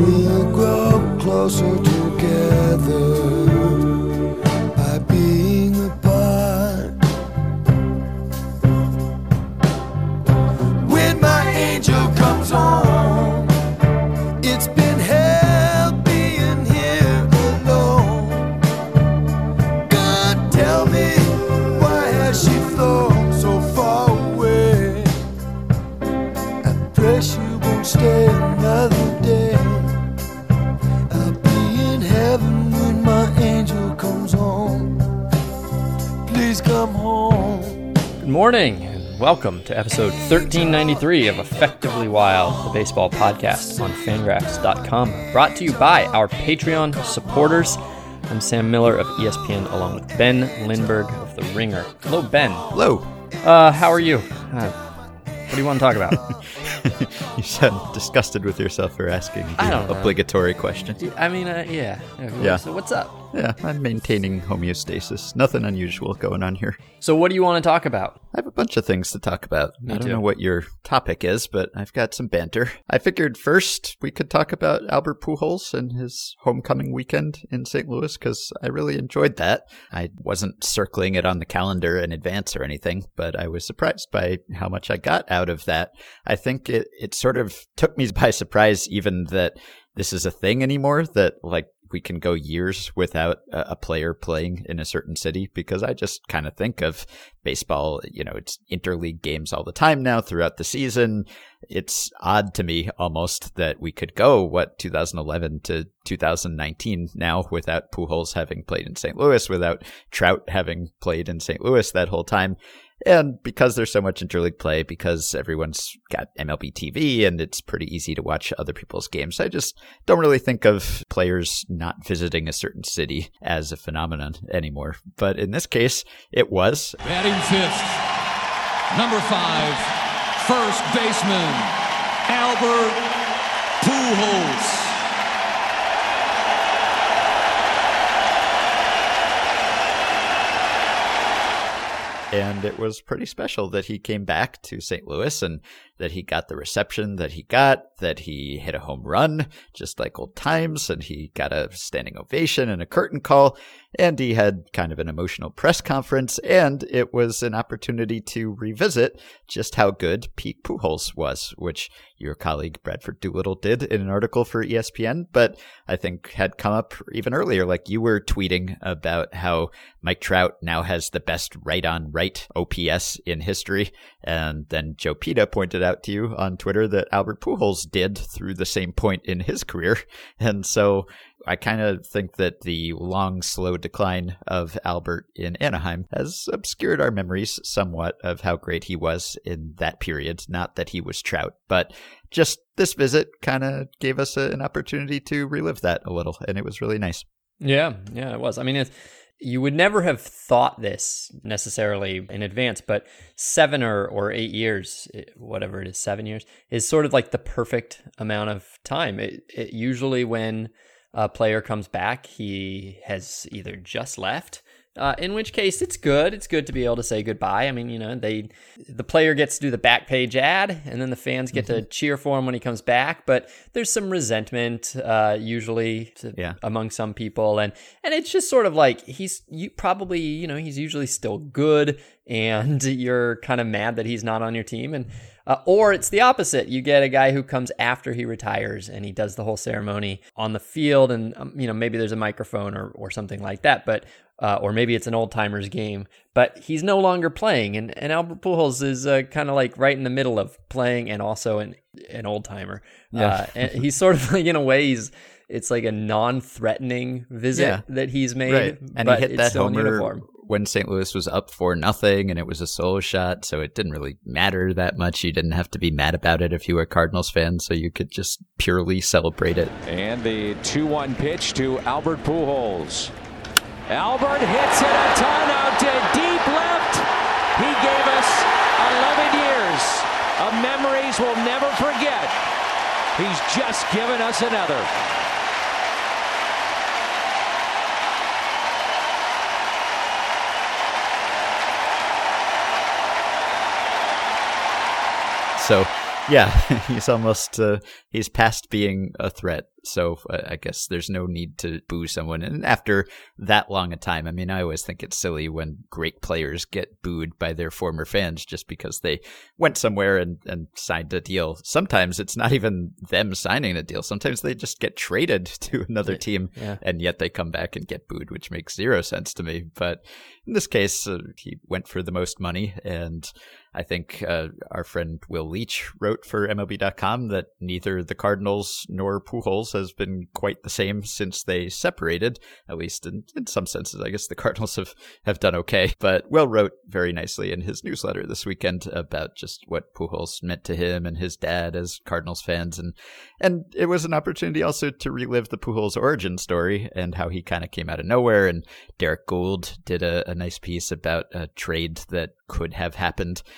We'll grow closer together morning, and welcome to episode 1393 of Effectively Wild, the baseball podcast on fangraphs.com. Brought to you by our Patreon supporters. I'm Sam Miller of ESPN, along with Ben Lindbergh of The Ringer. Hello, Ben. Hello. Uh, how are you? Uh, what do you want to talk about? You sound disgusted with yourself for asking the I don't know. obligatory question. I mean, uh, yeah. Yeah. So, what's up? Yeah, I'm maintaining homeostasis. Nothing unusual going on here. So, what do you want to talk about? I have a bunch of things to talk about. Me I don't too. know what your topic is, but I've got some banter. I figured first we could talk about Albert Pujols and his homecoming weekend in St. Louis because I really enjoyed that. I wasn't circling it on the calendar in advance or anything, but I was surprised by how much I got out of that. I think it, it sort of took me by surprise, even that this is a thing anymore, that like we can go years without a, a player playing in a certain city because I just kind of think of baseball, you know, it's interleague games all the time now throughout the season. It's odd to me almost that we could go, what, 2011 to 2019 now without Pujols having played in St. Louis, without Trout having played in St. Louis that whole time. And because there's so much interleague play, because everyone's got MLB TV and it's pretty easy to watch other people's games, I just don't really think of players not visiting a certain city as a phenomenon anymore. But in this case, it was. Batting fifth, number five, first baseman, Albert Pujols. And it was pretty special that he came back to St. Louis and that he got the reception that he got, that he hit a home run, just like old times, and he got a standing ovation and a curtain call, and he had kind of an emotional press conference, and it was an opportunity to revisit just how good Pete Pujols was, which your colleague Bradford Doolittle did in an article for ESPN, but I think had come up even earlier. Like you were tweeting about how Mike Trout now has the best right on right OPS in history. And then Joe Pita pointed out to you on Twitter that Albert Pujols did through the same point in his career. And so I kind of think that the long, slow decline of Albert in Anaheim has obscured our memories somewhat of how great he was in that period. Not that he was Trout, but just this visit kind of gave us a, an opportunity to relive that a little, and it was really nice. Yeah, yeah, it was. I mean, it's, you would never have thought this necessarily in advance, but seven or, or eight years, eh, whatever it is, seven years, is sort of like the perfect amount of time. It, it usually, when a player comes back, he has either just left. Uh, in which case, it's good. It's good to be able to say goodbye. I mean, you know, they the player gets to do the back page ad, and then the fans get to cheer for him when he comes back. But there's some resentment, uh, usually, to, Yeah. among some people, and and it's just sort of like he's you probably you know he's usually still good, and you're kind of mad that he's not on your team, and uh, or it's the opposite. You get a guy who comes after he retires and he does the whole ceremony on the field, and um, you know maybe there's a microphone or or something like that, but uh, or maybe it's an old timers game, but he's no longer playing, and and Albert Pujols is uh, kind of like right in the middle of playing and also an an old timer. Yeah. Uh, and he's sort of like in a way he's it's like a non-threatening visit Yeah. that he's made, Right. And but he hit that still in homer uniform. when St. Louis was up for nothing and it was a solo shot, so it didn't really matter that much. You didn't have to be mad about it if you were a Cardinals fan, so you could just purely celebrate it. And the 2 1 pitch to Albert Pujols. Albert hits it a ton out to deep left. He gave us 11 years of memories we'll never forget. He's just given us another. So Yeah, he's almost uh, he's past being a threat. So uh, I guess there's no need to boo someone. And after that long a time, I mean, I always think it's silly when great players get booed by their former fans just because they went somewhere and, and signed a deal. Sometimes it's not even them signing a deal. Sometimes they just get traded to another team Yeah. and yet they come back and get booed, which makes zero sense to me. But in this case, uh, he went for the most money and I think uh, our friend Will Leitch wrote for MLB.com that neither the Cardinals nor Pujols has been quite the same since they separated. At least in, in some senses, I guess the Cardinals have, have done okay. But Will wrote very nicely in his newsletter this weekend about just what Pujols meant to him and his dad as Cardinals fans, and and it was an opportunity also to relive the Pujols origin story and how he kind of came out of nowhere. And Derrick Goold did a, a nice piece about a trade that could have happened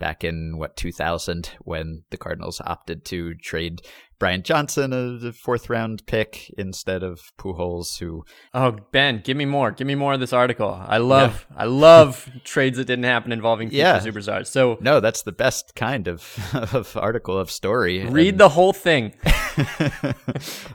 back in what 2000 when the Cardinals opted to trade Brian Johnson, a fourth round pick, instead of Pujols, who Oh, Ben, give me more. Give me more of this article. I love, I love trades that didn't happen involving future Yeah. superstars. So no, that's the best kind of of article of story. read And- the whole thing.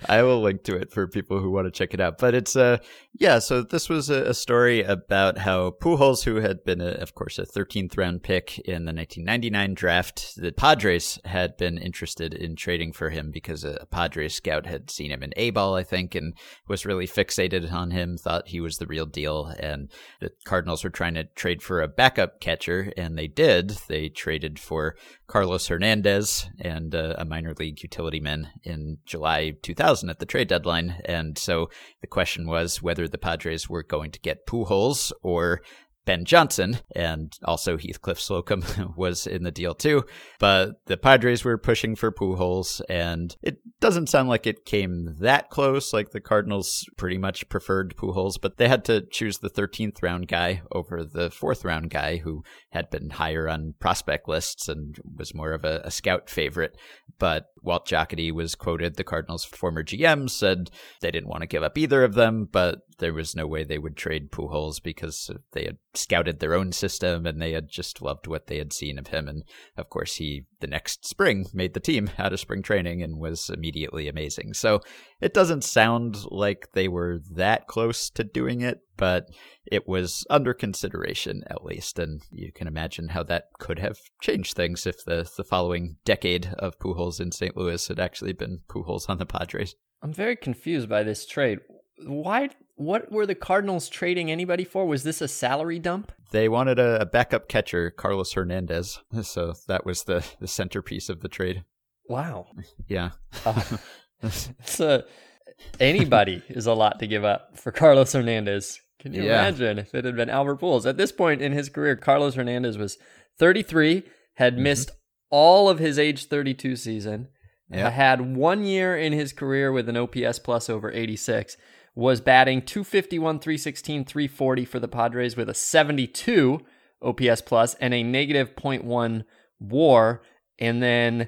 I will link to it for people who want to check it out. But it's uh yeah, so this was a, a story about how Pujols, who had been, a, of course, a 13th round pick in the 1999 draft, the Padres had been interested in trading for him because a, Padres scout had seen him in A ball, I think, and was really fixated on him, thought he was the real deal. And the Cardinals were trying to trade for a backup catcher, and they did. They traded for Carlos Hernandez and uh, a minor league utility man in July 2000 at the trade deadline. And so the question was whether the Padres were going to get Pujols or Ben Johnson, and also Heathcliff Slocum was in the deal too. But the Padres were pushing for Pujols, and it doesn't sound like it came that close. Like the Cardinals pretty much preferred Pujols, but they had to choose the 13th round guy over the fourth round guy who had been higher on prospect lists and was more of a, a scout favorite. But Walt Jocketty was quoted, the Cardinals' former GM, said they didn't want to give up either of them, but there was no way they would trade Pujols because they had scouted their own system and they had just loved what they had seen of him. And of course, he the next spring made the team out of spring training and was immediately amazing. So it doesn't sound like they were that close to doing it, but it was under consideration at least. And you can imagine how that could have changed things if the, the following decade of Pujols in St. Louis had actually been Pujols on the Padres. I'm very confused by this trade. Why? What were the Cardinals trading anybody for? Was this a salary dump? They wanted a, a backup catcher, Carlos Hernandez. So that was the, the centerpiece of the trade. Wow. Yeah. Uh, it's a, anybody is a lot to give up for Carlos Hernandez. Can you Yeah. imagine if it had been Albert Pujols? At this point in his career, Carlos Hernandez was 33, had Mm-hmm. missed all of his age 32 season, Yeah. had one year in his career with an OPS plus over 86, was batting 251, 316, 340 for the Padres with a 72 OPS plus and a negative 0.1 war. And then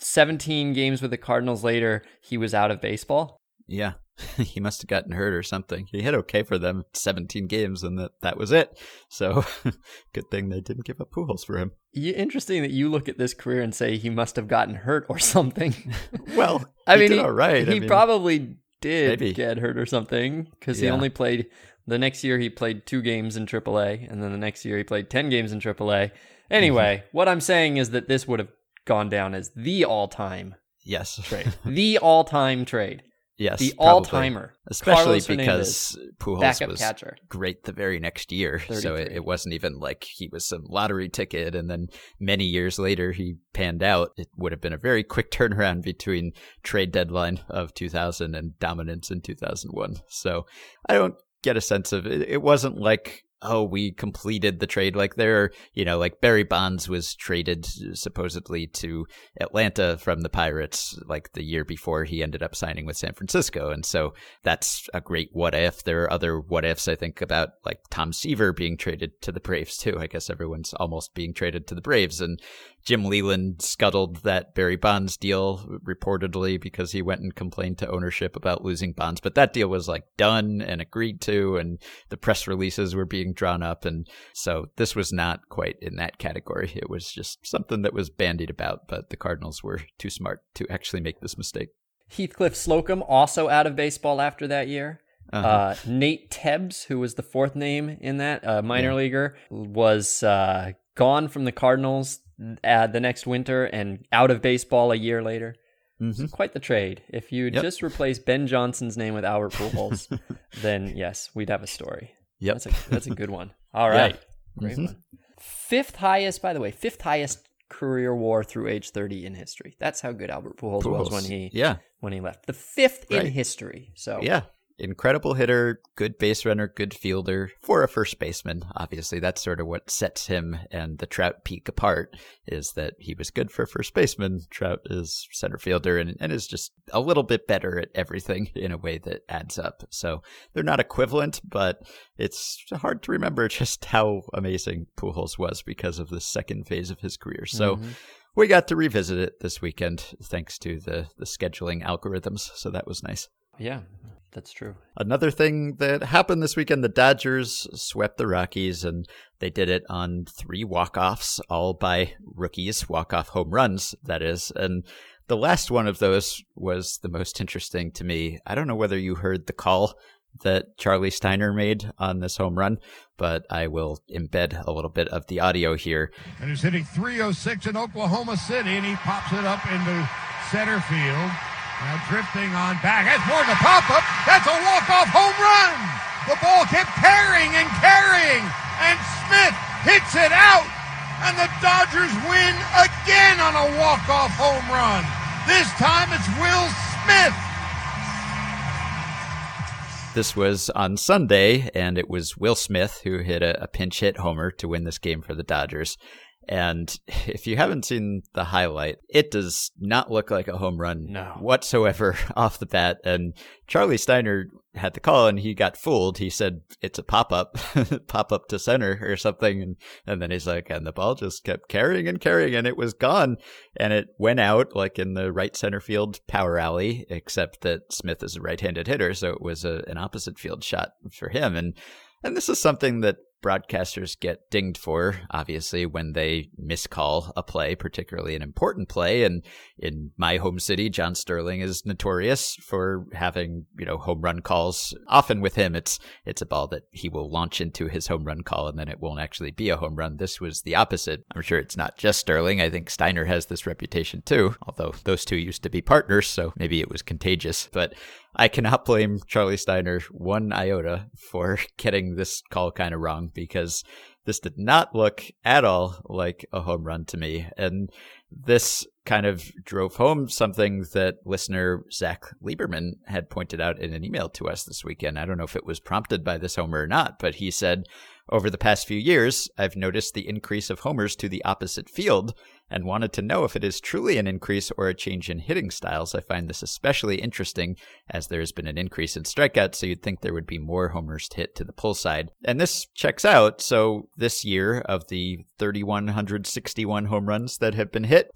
17 games with the Cardinals later, he was out of baseball. Yeah. he must have gotten hurt or something. He hit okay for them 17 games and that, that was it. So good thing they didn't give up Pujols for him. You, interesting that you look at this career and say he must have gotten hurt or something. Well, I he mean, did he, all right. I he mean, probably did maybe. get hurt or something because he only played the next year. He played two games in AAA, and then the next year he played ten games in AAA. Anyway, Mm-hmm. what I'm saying is that this would have gone down as the all-time yes. trade, the all-time trade, Yes. the all-timer, Especially Carlos Hernandez, because Pujols was catcher. great the very next year. So it, it wasn't even like he was some lottery ticket and then many years later he panned out. It would have been a very quick turnaround between trade deadline of 2000 and dominance in 2001. So I don't get a sense of it. It wasn't like oh, we completed the trade. Like there, you know, like Barry Bonds was traded supposedly to Atlanta from the Pirates like the year before he ended up signing with San Francisco. And so that's a great what if. There are other what ifs I think about like Tom Seaver being traded to the Braves too. I guess everyone's almost being traded to the Braves and Jim Leyland scuttled that Barry Bonds deal reportedly because he went and complained to ownership about losing bonds. But that deal was like done and agreed to, and the press releases were being drawn up. And so this was not quite in that category. It was just something that was bandied about, but the Cardinals were too smart to actually make this mistake. Heathcliff Slocum also out of baseball after that year. Uh-huh. Uh, Nate Tebbs, who was the fourth name in that uh, minor leaguer, was uh, gone from the Cardinals uh, the next winter and out of baseball a year later. Mhm. Quite the trade. If you Yep. just replace Ben Johnson's name with Albert Pujols, then yes, we'd have a story. Yep. That's a that's a good one. All right. Yeah. right, great Mhm. one. Fifth highest, by the way, fifth highest career WAR through age thirty in history. That's how good Albert Pujols, was when he Yeah. when he left. The fifth in history. So Yeah. Incredible hitter, good base runner, good fielder for a first baseman. Obviously, that's sort of what sets him and the Trout peak apart is that he was good for first baseman. Trout is center fielder and, and is just a little bit better at everything in a way that adds up. So they're not equivalent, but it's hard to remember just how amazing Pujols was because of the second phase of his career. So mm-hmm. we got to revisit it this weekend thanks to the, the scheduling algorithms. So that was nice. yeah, that's true. Another thing that happened this weekend, the Dodgers swept the Rockies and they did it on three walk-offs, all by rookies, walk-off home runs, that is. And the last one of those was the most interesting to me. I don't know whether you heard the call that Charlie Steiner made on this home run, but I will embed a little bit of the audio here. and he's hitting 306 in Oklahoma City, and he pops it up into center field. Now drifting on back. That's more than a pop up. That's a walk off home run. The ball kept carrying and carrying, and Smith hits it out, and the Dodgers win again on a walk off home run. This time it's Will Smith. This was on Sunday, and it was Will Smith who hit a, a pinch hit homer to win this game for the Dodgers. And if you haven't seen the highlight, it does not look like a home run No. whatsoever off the bat. And Charlie Steiner had the call and he got fooled. He said it's a pop up, pop up to center or something. And, and then he's like, and the ball just kept carrying and carrying and it was gone. And it went out like in the right center field power alley, except that Smith is a right handed hitter. So it was a, an opposite field shot for him. And, and this is something that broadcasters get dinged for, obviously, when they miscall a play, particularly an important play. And in my home city, John Sterling is notorious for having, you know, home run calls. Often with him, it's it's a ball that he will launch into his home run call and then it won't actually be a home run. This was the opposite. I'm sure it's not just Sterling. I think Steiner has this reputation too, although those two used to be partners, so maybe it was contagious. But I cannot blame Charlie Steiner one iota for getting this call kind of wrong because this did not look at all like a home run to me. And this kind of drove home something that listener Zach Lieberman had pointed out in an email to us this weekend. I don't know if it was prompted by this homer or not, but he said, over the past few years, I've noticed the increase of homers to the opposite field and wanted to know if it is truly an increase or a change in hitting styles. I find this especially interesting as there has been an increase in strikeouts, so you'd think there would be more homers hit to the pull side. And this checks out. So this year, of the 3,161 home runs that have been hit,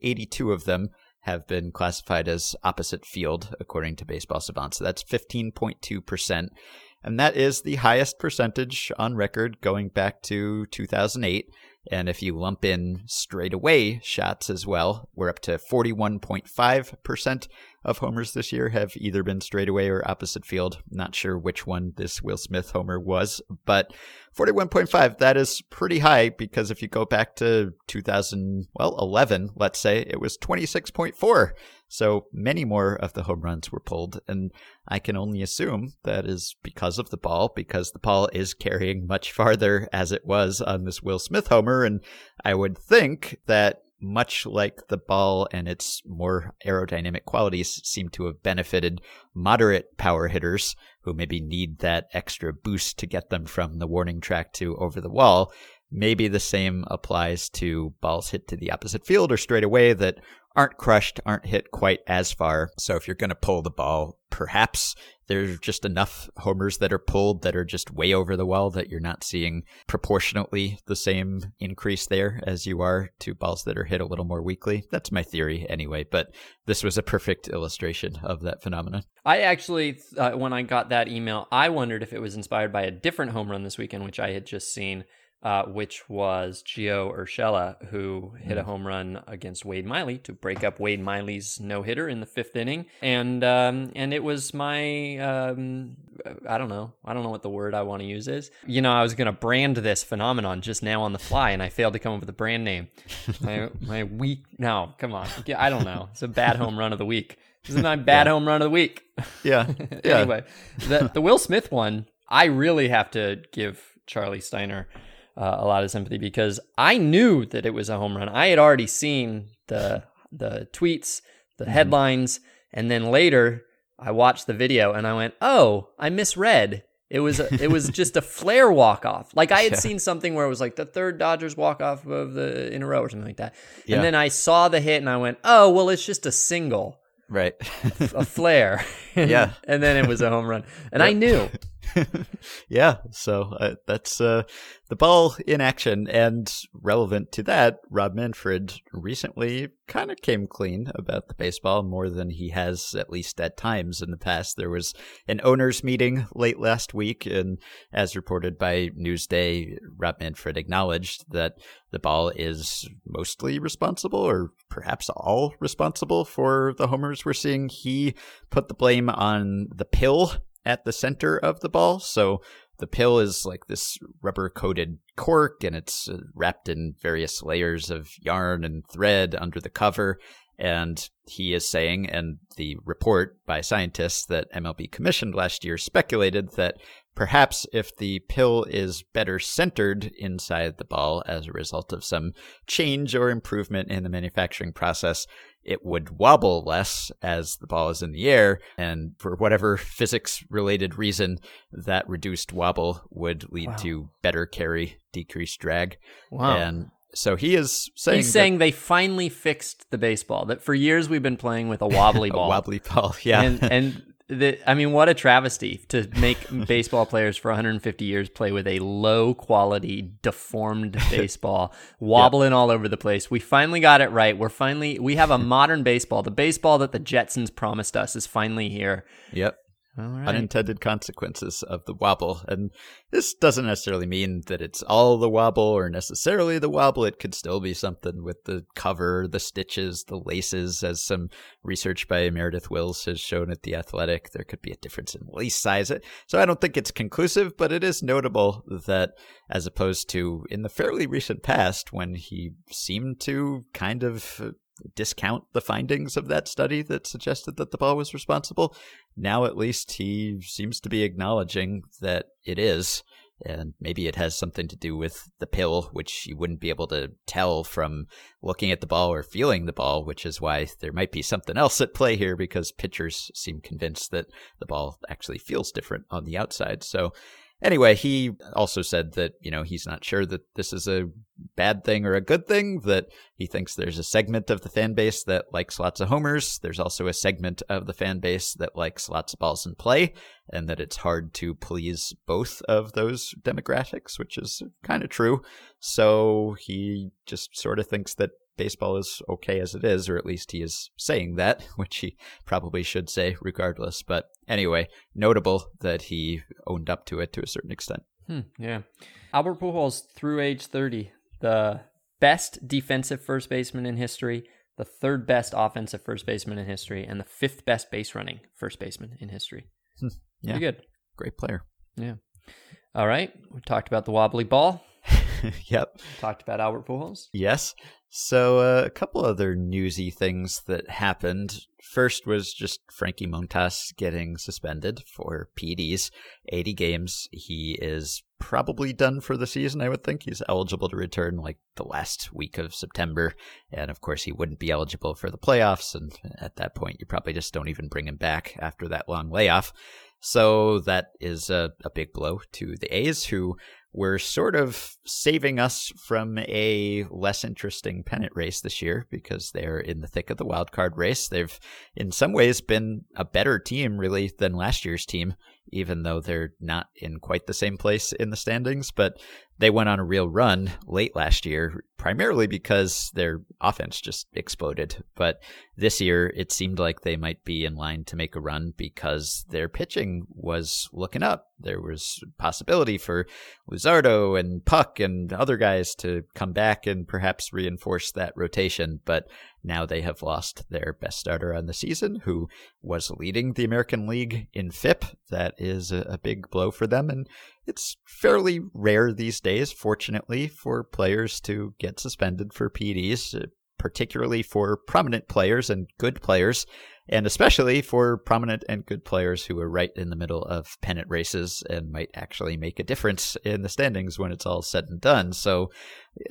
482 of them have been classified as opposite field, according to Baseball Savant. So that's 15.2%. And that is the highest percentage on record going back to 2008. And if you lump in straightaway shots as well, we're up to 41.5% of homers this year have either been straightaway or opposite field. Not sure which one this Will Smith homer was, but 41.5, that is pretty high because if you go back to 2000, well, 11, let's say, it was 26.4. So many more of the home runs were pulled. And I can only assume that is because of the ball, because the ball is carrying much farther as it was on this Will Smith homer. And I would think that much like the ball and its more aerodynamic qualities seem to have benefited moderate power hitters who maybe need that extra boost to get them from the warning track to over the wall. Maybe the same applies to balls hit to the opposite field or straight away that aren't crushed, aren't hit quite as far. So if you're going to pull the ball, perhaps there's just enough homers that are pulled that are just way over the wall that you're not seeing proportionately the same increase there as you are to balls that are hit a little more weakly. That's my theory anyway, but this was a perfect illustration of that phenomenon. I actually, uh, when I got that email, I wondered if it was inspired by a different home run this weekend, which I had just seen uh, which was Gio Urshela, who hit a Mm. home run against Wade Miley to break up Wade Miley's no hitter in the fifth inning, and um, and it was my um, I don't know I don't know what the word I want to use is. You know, I was gonna brand this phenomenon just now on the fly, and I failed to come up with a brand name. my my week no, come on, Yeah, I don't know. It's a bad home run of the week. This is my bad home run of the week. Yeah. Yeah. anyway, the the Will Smith one, I really have to give Charlie Steiner uh, a lot of sympathy because I knew that it was a home run. I had already seen the the tweets, the headlines, and then later I watched the video and I went, "Oh, I misread." It was a, it was just a flare walk off. Like I had Yeah. seen something where it was like the third Dodgers walk off of the in a row or something like that. Yeah. And then I saw the hit and I went, "Oh, well, it's just a single." Right. a flare. Yeah. and then it was a home run. And I knew. yeah, so uh, that's uh, the ball in action. And relevant to that, Rob Manfred recently kind of came clean about the baseball more than he has, at least at times in the past. There was an owners' meeting late last week, and as reported by Newsday, Rob Manfred acknowledged that the ball is mostly responsible, or perhaps all responsible, for the homers we're seeing. He put the blame on the pill at the center of the ball. So the pill is like this rubber coated cork and it's uh, wrapped in various layers of yarn and thread under the cover. And he is saying, and the report by scientists that MLB commissioned last year speculated that perhaps if the pill is better centered inside the ball as a result of some change or improvement in the manufacturing process, it would wobble less as the ball is in the air. And for whatever physics related reason, that reduced wobble would lead Wow. to better carry, decreased drag. Wow. And so he is saying He's saying they finally fixed the baseball. That for years we've been playing with a wobbly ball, a wobbly ball. Yeah. And and the, I mean, what a travesty to make baseball players for 150 years play with a low quality, deformed baseball, wobbling all over the place. We finally got it right. We're finally we have a modern baseball. The baseball that the Jetsons promised us is finally here. yep. Unintended consequences of the wobble. And this doesn't necessarily mean that it's all the wobble or necessarily the wobble. It could still be something with the cover, the stitches, the laces, as some research by Meredith Wills has shown at The Athletic. There could be a difference in lace size. So I don't think it's conclusive, but it is notable that as opposed to in the fairly recent past when he seemed to kind of discount the findings of that study that suggested that the ball was responsible. Now, at least, he seems to be acknowledging that it is. And maybe it has something to do with the pill, which you wouldn't be able to tell from looking at the ball or feeling the ball, which is why there might be something else at play here because pitchers seem convinced that the ball actually feels different on the outside. So, anyway, he also said that, you know, he's not sure that this is a bad thing or a good thing, that he thinks there's a segment of the fan base that likes lots of homers. There's also a segment of the fan base that likes lots of balls in play, and that it's hard to please both of those demographics, which is kind of true. So he just sort of thinks that baseball is okay as it is, or at least he is saying that, which he probably should say regardless. But anyway, notable that he owned up to it to a certain extent. Hmm, yeah. Albert Pujols through age 30, the best defensive first baseman in history, the third best offensive first baseman in history, and the fifth best base running first baseman in history. Yeah. Pretty good. Great player. Yeah. All right. We talked about the wobbly ball. yep. Talked about Albert Pujols. Yes. So uh, a couple other newsy things that happened. First was just Frankie Montas getting suspended for PEDs, 80 games. He is probably done for the season, I would think. He's eligible to return like the last week of September. And of course, he wouldn't be eligible for the playoffs. And at that point, you probably just don't even bring him back after that long layoff. So that is a, a big blow to the A's, who were sort of saving us from a less interesting pennant race this year because they're in the thick of the wild card race. They've, in some ways, been a better team, really, than last year's team even though they're not in quite the same place in the standings. But they went on a real run late last year, primarily because their offense just exploded. But this year, it seemed like they might be in line to make a run because their pitching was looking up. There was possibility for Luzardo and Puk and other guys to come back and perhaps reinforce that rotation. But now they have lost their best starter on the season, who was leading the American League in FIP. That is a, big blow for them. And it's fairly rare these days, fortunately, for players to get suspended for PEDs, uh, particularly for prominent players and good players, and especially for prominent and good players who are right in the middle of pennant races and might actually make a difference in the standings when it's all said and done. So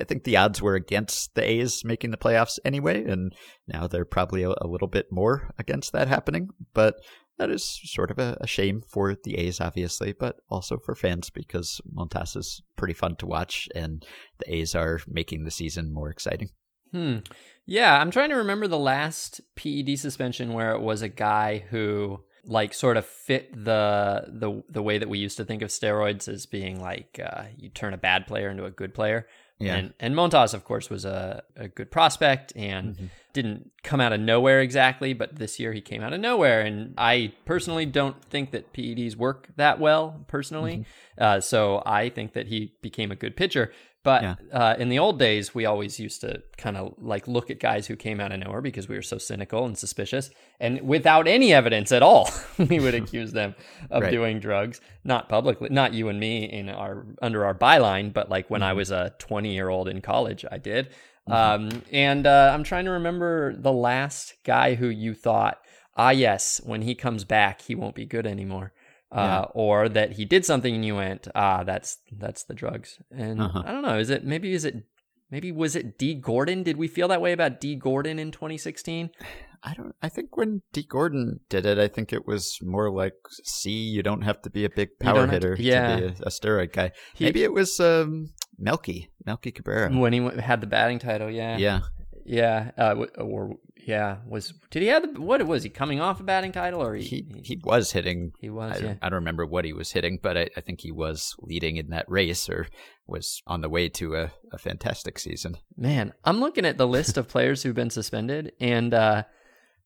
I think the odds were against the A's making the playoffs anyway, and now they're probably a, a little bit more against that happening. But that is sort of a, a, shame for the A's, obviously, but also for fans because Montas is pretty fun to watch, and the A's are making the season more exciting. Hmm. Yeah, I'm trying to remember the last PED suspension where it was a guy who like sort of fit the the the way that we used to think of steroids as being like uh, you turn a bad player into a good player. Yeah. And and Montas, of course, was a, a good prospect and mm-hmm. Didn't come out of nowhere exactly, but this year he came out of nowhere. And I personally don't think that PEDs work that well, personally. Mm-hmm. Uh, so I think that he became a good pitcher. But yeah. uh, in the old days, we always used to kind of like look at guys who came out of nowhere because we were so cynical and suspicious. And without any evidence at all, we would accuse them of right. doing drugs, not publicly, not you and me in our under our byline, but like when mm-hmm. I was a 20 year old in college, I did. Mm-hmm. Um, and uh, I'm trying to remember the last guy who you thought, ah, yes, when he comes back, he won't be good anymore yeah. uh, or that he did something and you went, ah, that's that's the drugs. And uh-huh. I don't know, is it maybe is it maybe was it Dee Gordon? Did we feel that way about Dee Gordon in 2016? I don't. I think when Dee Gordon did it, I think it was more like, "See, you don't have to be a big power hitter to, yeah. to be a, a steroid guy." He, Maybe it was um, Melky, Melky Cabrera when he had the batting title. Yeah, yeah, yeah. Uh, or yeah, was did he have the what was he coming off a batting title or he he, he was hitting he was I, yeah. I don't remember what he was hitting, but I, I, think he was leading in that race or was on the way to a, a fantastic season. Man, I'm looking at the list of players who've been suspended and uh,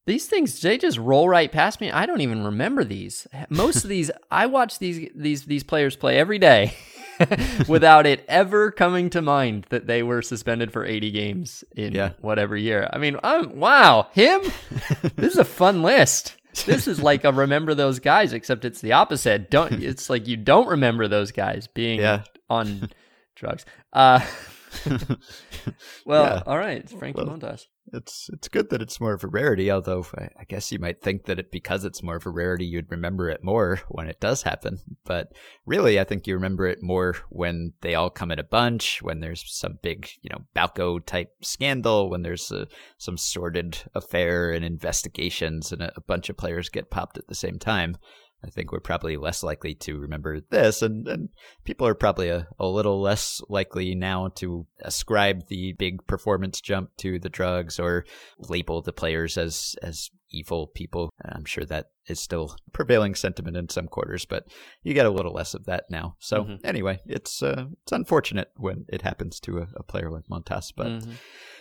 these things they just roll right past me. I don't even remember these. Most of these I watch these these these players play every day. without it ever coming to mind that they were suspended for 80 games in yeah. whatever year. I mean, I'm, wow, him? this is a fun list. This is like a remember those guys, except it's the opposite. Don't it's like you don't remember those guys being yeah. on drugs. Uh, well, yeah. all right, it's Frankie well, Montas it's it's good that it's more of a rarity. Although I guess you might think that it because it's more of a rarity, you'd remember it more when it does happen. But really, I think you remember it more when they all come in a bunch, when there's some big, you know, Balco type scandal, when there's a, some sordid affair and investigations, and a, a bunch of players get popped at the same time. I think we're probably less likely to remember this, and, and people are probably a, a little less likely now to ascribe the big performance jump to the drugs or label the players as as evil people. I'm sure that is still prevailing sentiment in some quarters, but you get a little less of that now. So mm-hmm. anyway, it's uh, it's unfortunate when it happens to a, a player like Montas, but. Mm-hmm.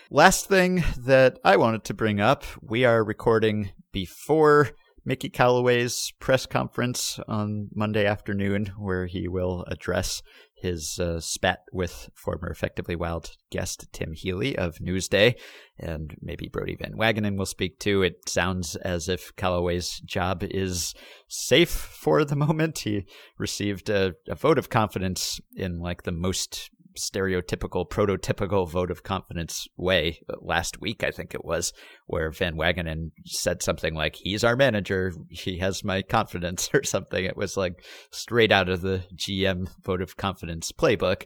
Last thing that I wanted to bring up, we are recording before Mickey Callaway's press conference on Monday afternoon, where he will address his uh, spat with former Effectively Wild guest Tim Healy of Newsday, and maybe Brodie Van Wagenen will speak too. It sounds as if Callaway's job is safe for the moment. He received a, a vote of confidence in like the most stereotypical, prototypical vote of confidence way uh, last week, I think it was, where Van Wagenen said something like, he's our manager, he has my confidence or something. It was like straight out of the GM vote of confidence playbook.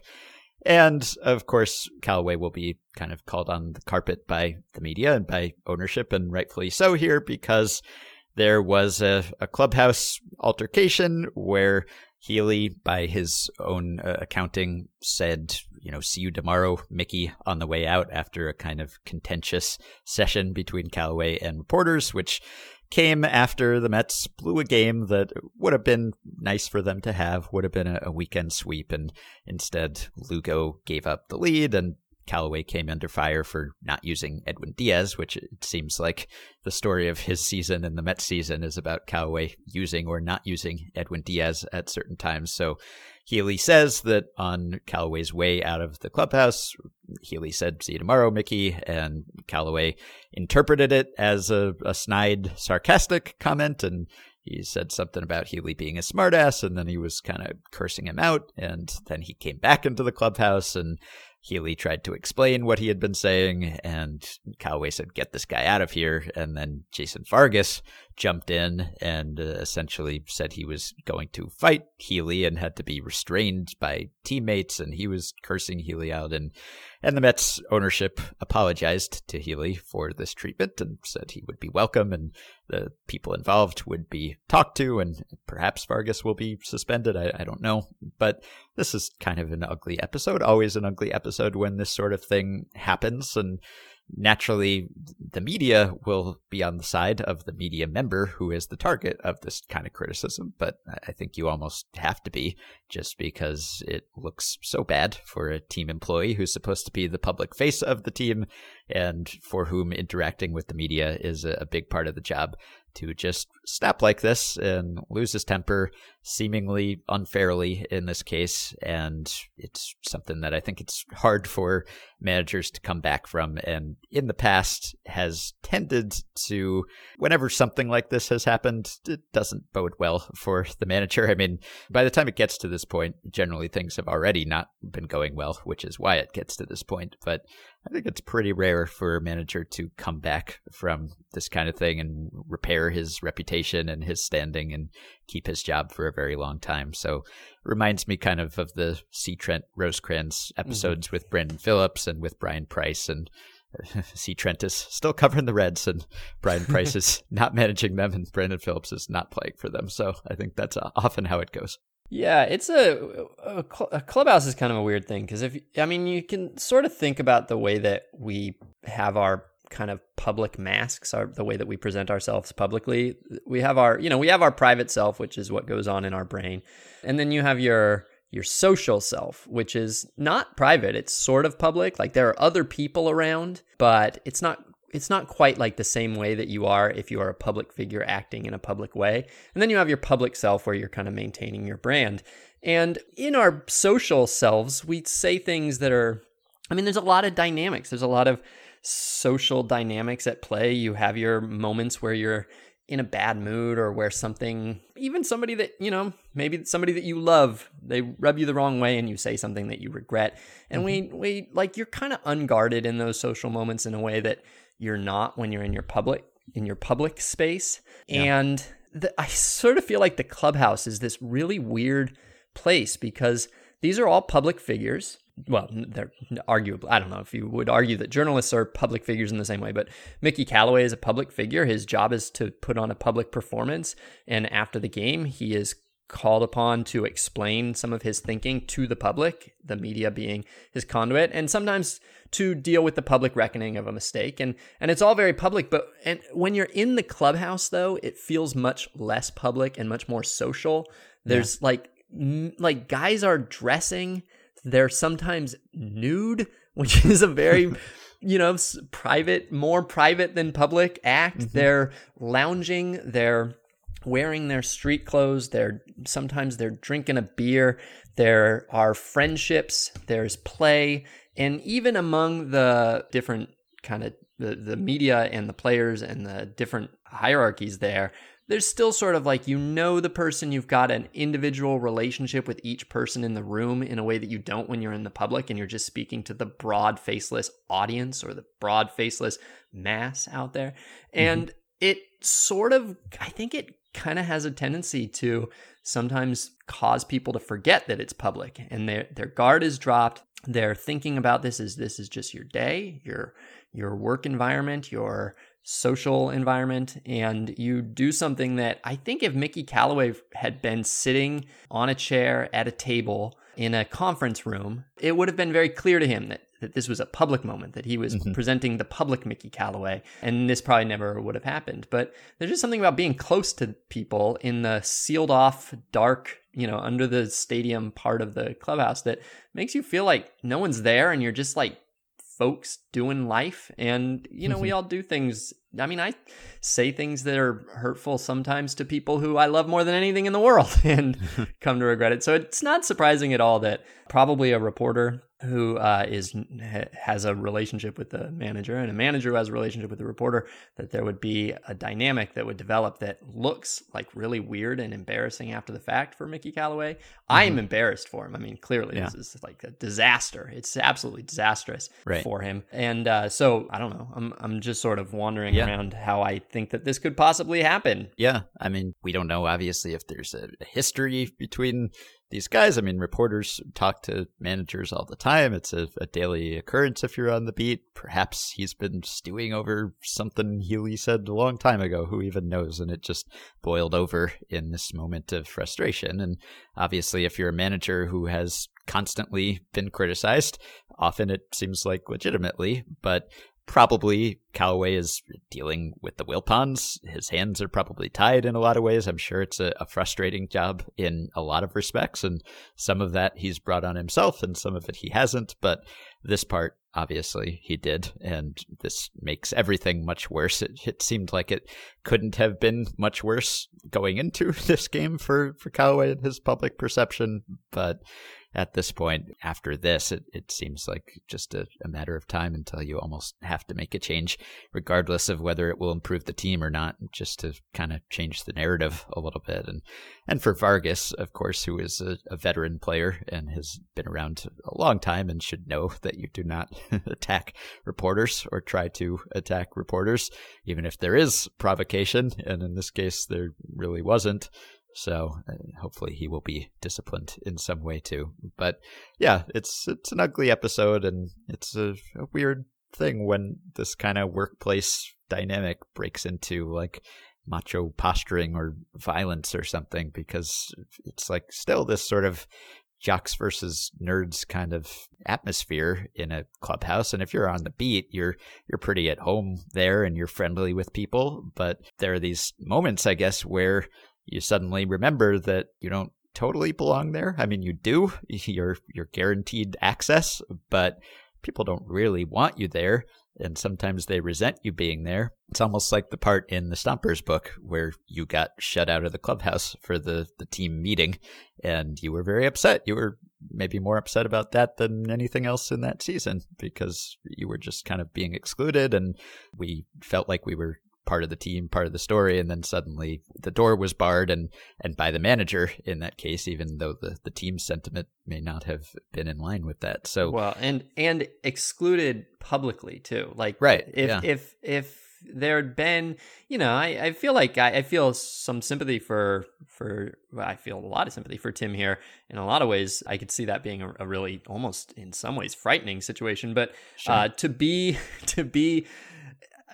And of course, Callaway will be kind of called on the carpet by the media and by ownership, and rightfully so here because there was a, a clubhouse altercation where Healy, by his own uh, accounting, said, you know, see you tomorrow, Mickey, on the way out after a kind of contentious session between Callaway and reporters, which came after the Mets blew a game that would have been nice for them to have, would have been a, a weekend sweep. And instead, Lugo gave up the lead and Callaway came under fire for not using Edwin Diaz, which it seems like the story of his season and the Mets season is about Callaway using or not using Edwin Diaz at certain times. So Healy says that on Callaway's way out of the clubhouse, Healy said, See you tomorrow, Mickey. And Callaway interpreted it as a, a snide, sarcastic comment. And he said something about Healy being a smartass. And then he was kind of cursing him out. And then he came back into the clubhouse and Healy tried to explain what he had been saying, and Callaway said, Get this guy out of here. And then Jason Vargas jumped in and uh, essentially said he was going to fight Healy and had to be restrained by teammates, and he was cursing Healy out. And and the Mets ownership apologized to Healy for this treatment and said he would be welcome and the people involved would be talked to, and perhaps Vargas will be suspended. I, I don't know. But this is kind of an ugly episode, always an ugly episode when this sort of thing happens. And naturally the media will be on the side of the media member who is the target of this kind of criticism. But I think you almost have to be just because it looks so bad for a team employee who's supposed to be the public face of the team and for whom interacting with the media is a big part of the job to just snap like this and lose his temper seemingly unfairly in this case and it's something that I think it's hard for managers to come back from and in the past has tended to whenever something like this has happened it doesn't bode well for the manager. I mean by the time it gets to this point generally things have already not been going well which is why it gets to this point. But I think it's pretty rare for a manager to come back from this kind of thing and repair his reputation and his standing and keep his job for a very long time. So reminds me kind of of the C. Trent Rosecrans episodes mm-hmm. with Brandon Phillips and with Brian Price and C. Trent is still covering the Reds and Brian Price is not managing them and Brandon Phillips is not playing for them. So I think that's uh, often how it goes. Yeah, it's a, a, a clubhouse is kind of a weird thing because if I mean you can sort of think about the way that we have our kind of public masks, are the way that we present ourselves publicly. We have our you know we have our private self, which is what goes on in our brain, and then you have your your social self, which is not private. It's sort of public. Like there are other people around, but it's not it's not quite like the same way that you are if you are a public figure acting in a public way. And then you have your public self where you're kind of maintaining your brand. And in our social selves, we say things that are, I mean, there's a lot of dynamics. There's a lot of social dynamics at play. You have your moments where you're in a bad mood or where something, even somebody that, you know, maybe somebody that you love, they rub you the wrong way and you say something that you regret. And mm-hmm. we, we, like, you're kind of unguarded in those social moments in a way that you're not when you're in your public in your public space. Yeah. And the, I sort of feel like the clubhouse is this really weird place because these are all public figures. Well, they're arguably, I don't know if you would argue that journalists are public figures in the same way, but Mickey Callaway is a public figure. His job is to put on a public performance. And after the game, he is called upon to explain some of his thinking to the public, the media being his conduit, and sometimes to deal with the public reckoning of a mistake. And and it's all very public, but and when you're in the clubhouse though, it feels much less public and much more social. There's yeah. like like guys are dressing, they're sometimes nude, which is a very you know private more private than public act mm-hmm. they're lounging they're wearing their street clothes. They're sometimes they're drinking a beer. There are friendships. There's play, and even among the different kind of the, the media and the players and the different hierarchies there, there's still sort of like you know the person, you've got an individual relationship with each person in the room in a way that you don't when you're in the public and you're just speaking to the broad faceless audience or the broad faceless mass out there. Mm-hmm. And it sort of, I think it kind of has a tendency to sometimes cause people to forget that it's public and their their guard is dropped. They're thinking about this as this is just your day, your your work environment, your social environment and you do something that I think if Mickey Callaway had been sitting on a chair at a table in a conference room, it would have been very clear to him that, that this was a public moment, that he was Mm-hmm. presenting the public Mickey Callaway, and this probably never would have happened. But there's just something about being close to people in the sealed off, dark, you know, under the stadium part of the clubhouse that makes you feel like no one's there and you're just like folks doing life. And you know we mm-hmm. all do things. I mean i say things that are hurtful sometimes to people who i love more than anything in the world and come to regret it. So it's not surprising at all that probably a reporter who uh, is has a relationship with the manager and a manager who has a relationship with the reporter that there would be a dynamic that would develop that looks like really weird and embarrassing after the fact for Mickey Callaway. I am embarrassed for him. I mean, clearly Yeah. this is like a disaster. It's absolutely disastrous Right. for him. And uh, so I don't know. I'm I'm just sort of wandering Yeah. around how I think that this could possibly happen. Yeah, I mean, we don't know obviously if there's a history between these guys. I mean, reporters talk to managers all the time. It's a, a daily occurrence if you're on the beat. Perhaps he's been stewing over something Healey said a long time ago. Who even knows? And it just boiled over in this moment of frustration. And obviously, if you're a manager who has constantly been criticized, often it seems like legitimately, but probably Callaway is dealing with the Wilpons. His hands are probably tied in a lot of ways. I'm sure it's a, a frustrating job in a lot of respects, and some of that he's brought on himself, and some of it he hasn't. But this part, obviously, he did, and this makes everything much worse. It, it seemed like it couldn't have been much worse going into this game for for Callaway and his public perception, but at this point, after this, it, it seems like just a, a matter of time until you almost have to make a change, regardless of whether it will improve the team or not, just to kind of change the narrative a little bit. And and for Vargas, of course, who is a, a veteran player and has been around a long time and should know that you do not attack reporters or try to attack reporters, even if there is provocation. And in this case, there really wasn't. So uh, hopefully he will be disciplined in some way too. But yeah, it's it's an ugly episode, and it's a, a weird thing when this kind of workplace dynamic breaks into like macho posturing or violence or something because it's like still this sort of jocks versus nerds kind of atmosphere in a clubhouse and if you're on the beat you're you're pretty at home there and you're friendly with people but there are these moments i guess where you suddenly remember that you don't totally belong there. I mean, you do. You're you're guaranteed access, but people don't really want you there, and sometimes they resent you being there. It's almost like the part in the Stompers book where you got shut out of the clubhouse for the the team meeting, and you were very upset. You were maybe more upset about that than anything else in that season because you were just kind of being excluded, and we felt like we were part of the team, part of the story, and then suddenly the door was barred and and by the manager in that case, even though the the team sentiment may not have been in line with that. So Well, and and excluded publicly too. Like Right, if yeah. if if there had been, you know, I, I feel like I, I feel some sympathy for for well, I feel a lot of sympathy for Tim here. In a lot of ways, I could see that being a, a really almost in some ways frightening situation. But uh, to be to be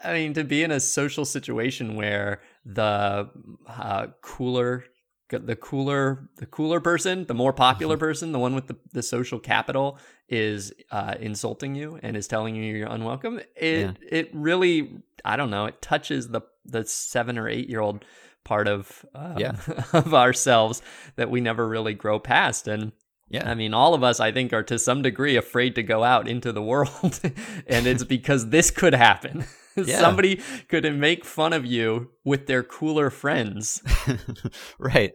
I mean, to be in a social situation where the uh, cooler, the cooler, the cooler person, the more popular person, the one with the, the social capital, is uh, insulting you and is telling you you're unwelcome. It Yeah. it really, I don't know, it touches the the seven or eight year old part of uh, Yeah. of ourselves that we never really grow past and. yeah, I mean, all of us, I think, are to some degree afraid to go out into the world. and it's because this could happen. Yeah. Somebody could make fun of you with their cooler friends. right.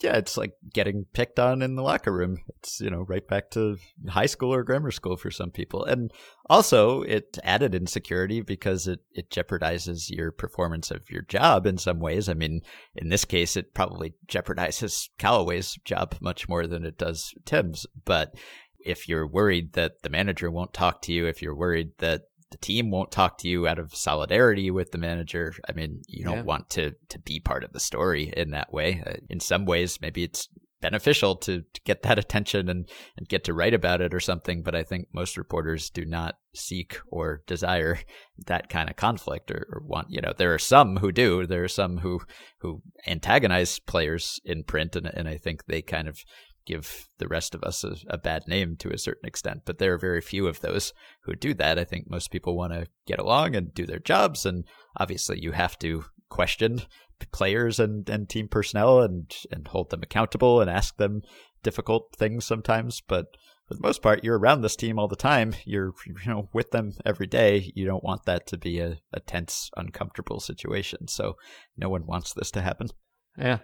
Yeah, it's like getting picked on in the locker room. It's, you know, right back to high school or grammar school for some people. And also, it added insecurity because it, it jeopardizes your performance of your job in some ways. I mean, in this case, it probably jeopardizes Callaway's job much more than it does Tim's. But if you're worried that the manager won't talk to you, if you're worried that the team won't talk to you out of solidarity with the manager. I mean, you don't Yeah. want to to be part of the story in that way. Uh, in some ways, maybe it's beneficial to, to get that attention and, and get to write about it or something. But I think most reporters do not seek or desire that kind of conflict or, or, want, you know, there are some who do. There are some who, who antagonize players in print. And, and I think they kind of give the rest of us a, a bad name to a certain extent. But there are very few of those who do that. I think most people want to get along and do their jobs. And obviously you have to question players and, and team personnel and, and hold them accountable and ask them difficult things sometimes. But for the most part, you're around this team all the time. You're you know with them every day. You don't want that to be a, a tense, uncomfortable situation. So no one wants this to happen. Yeah.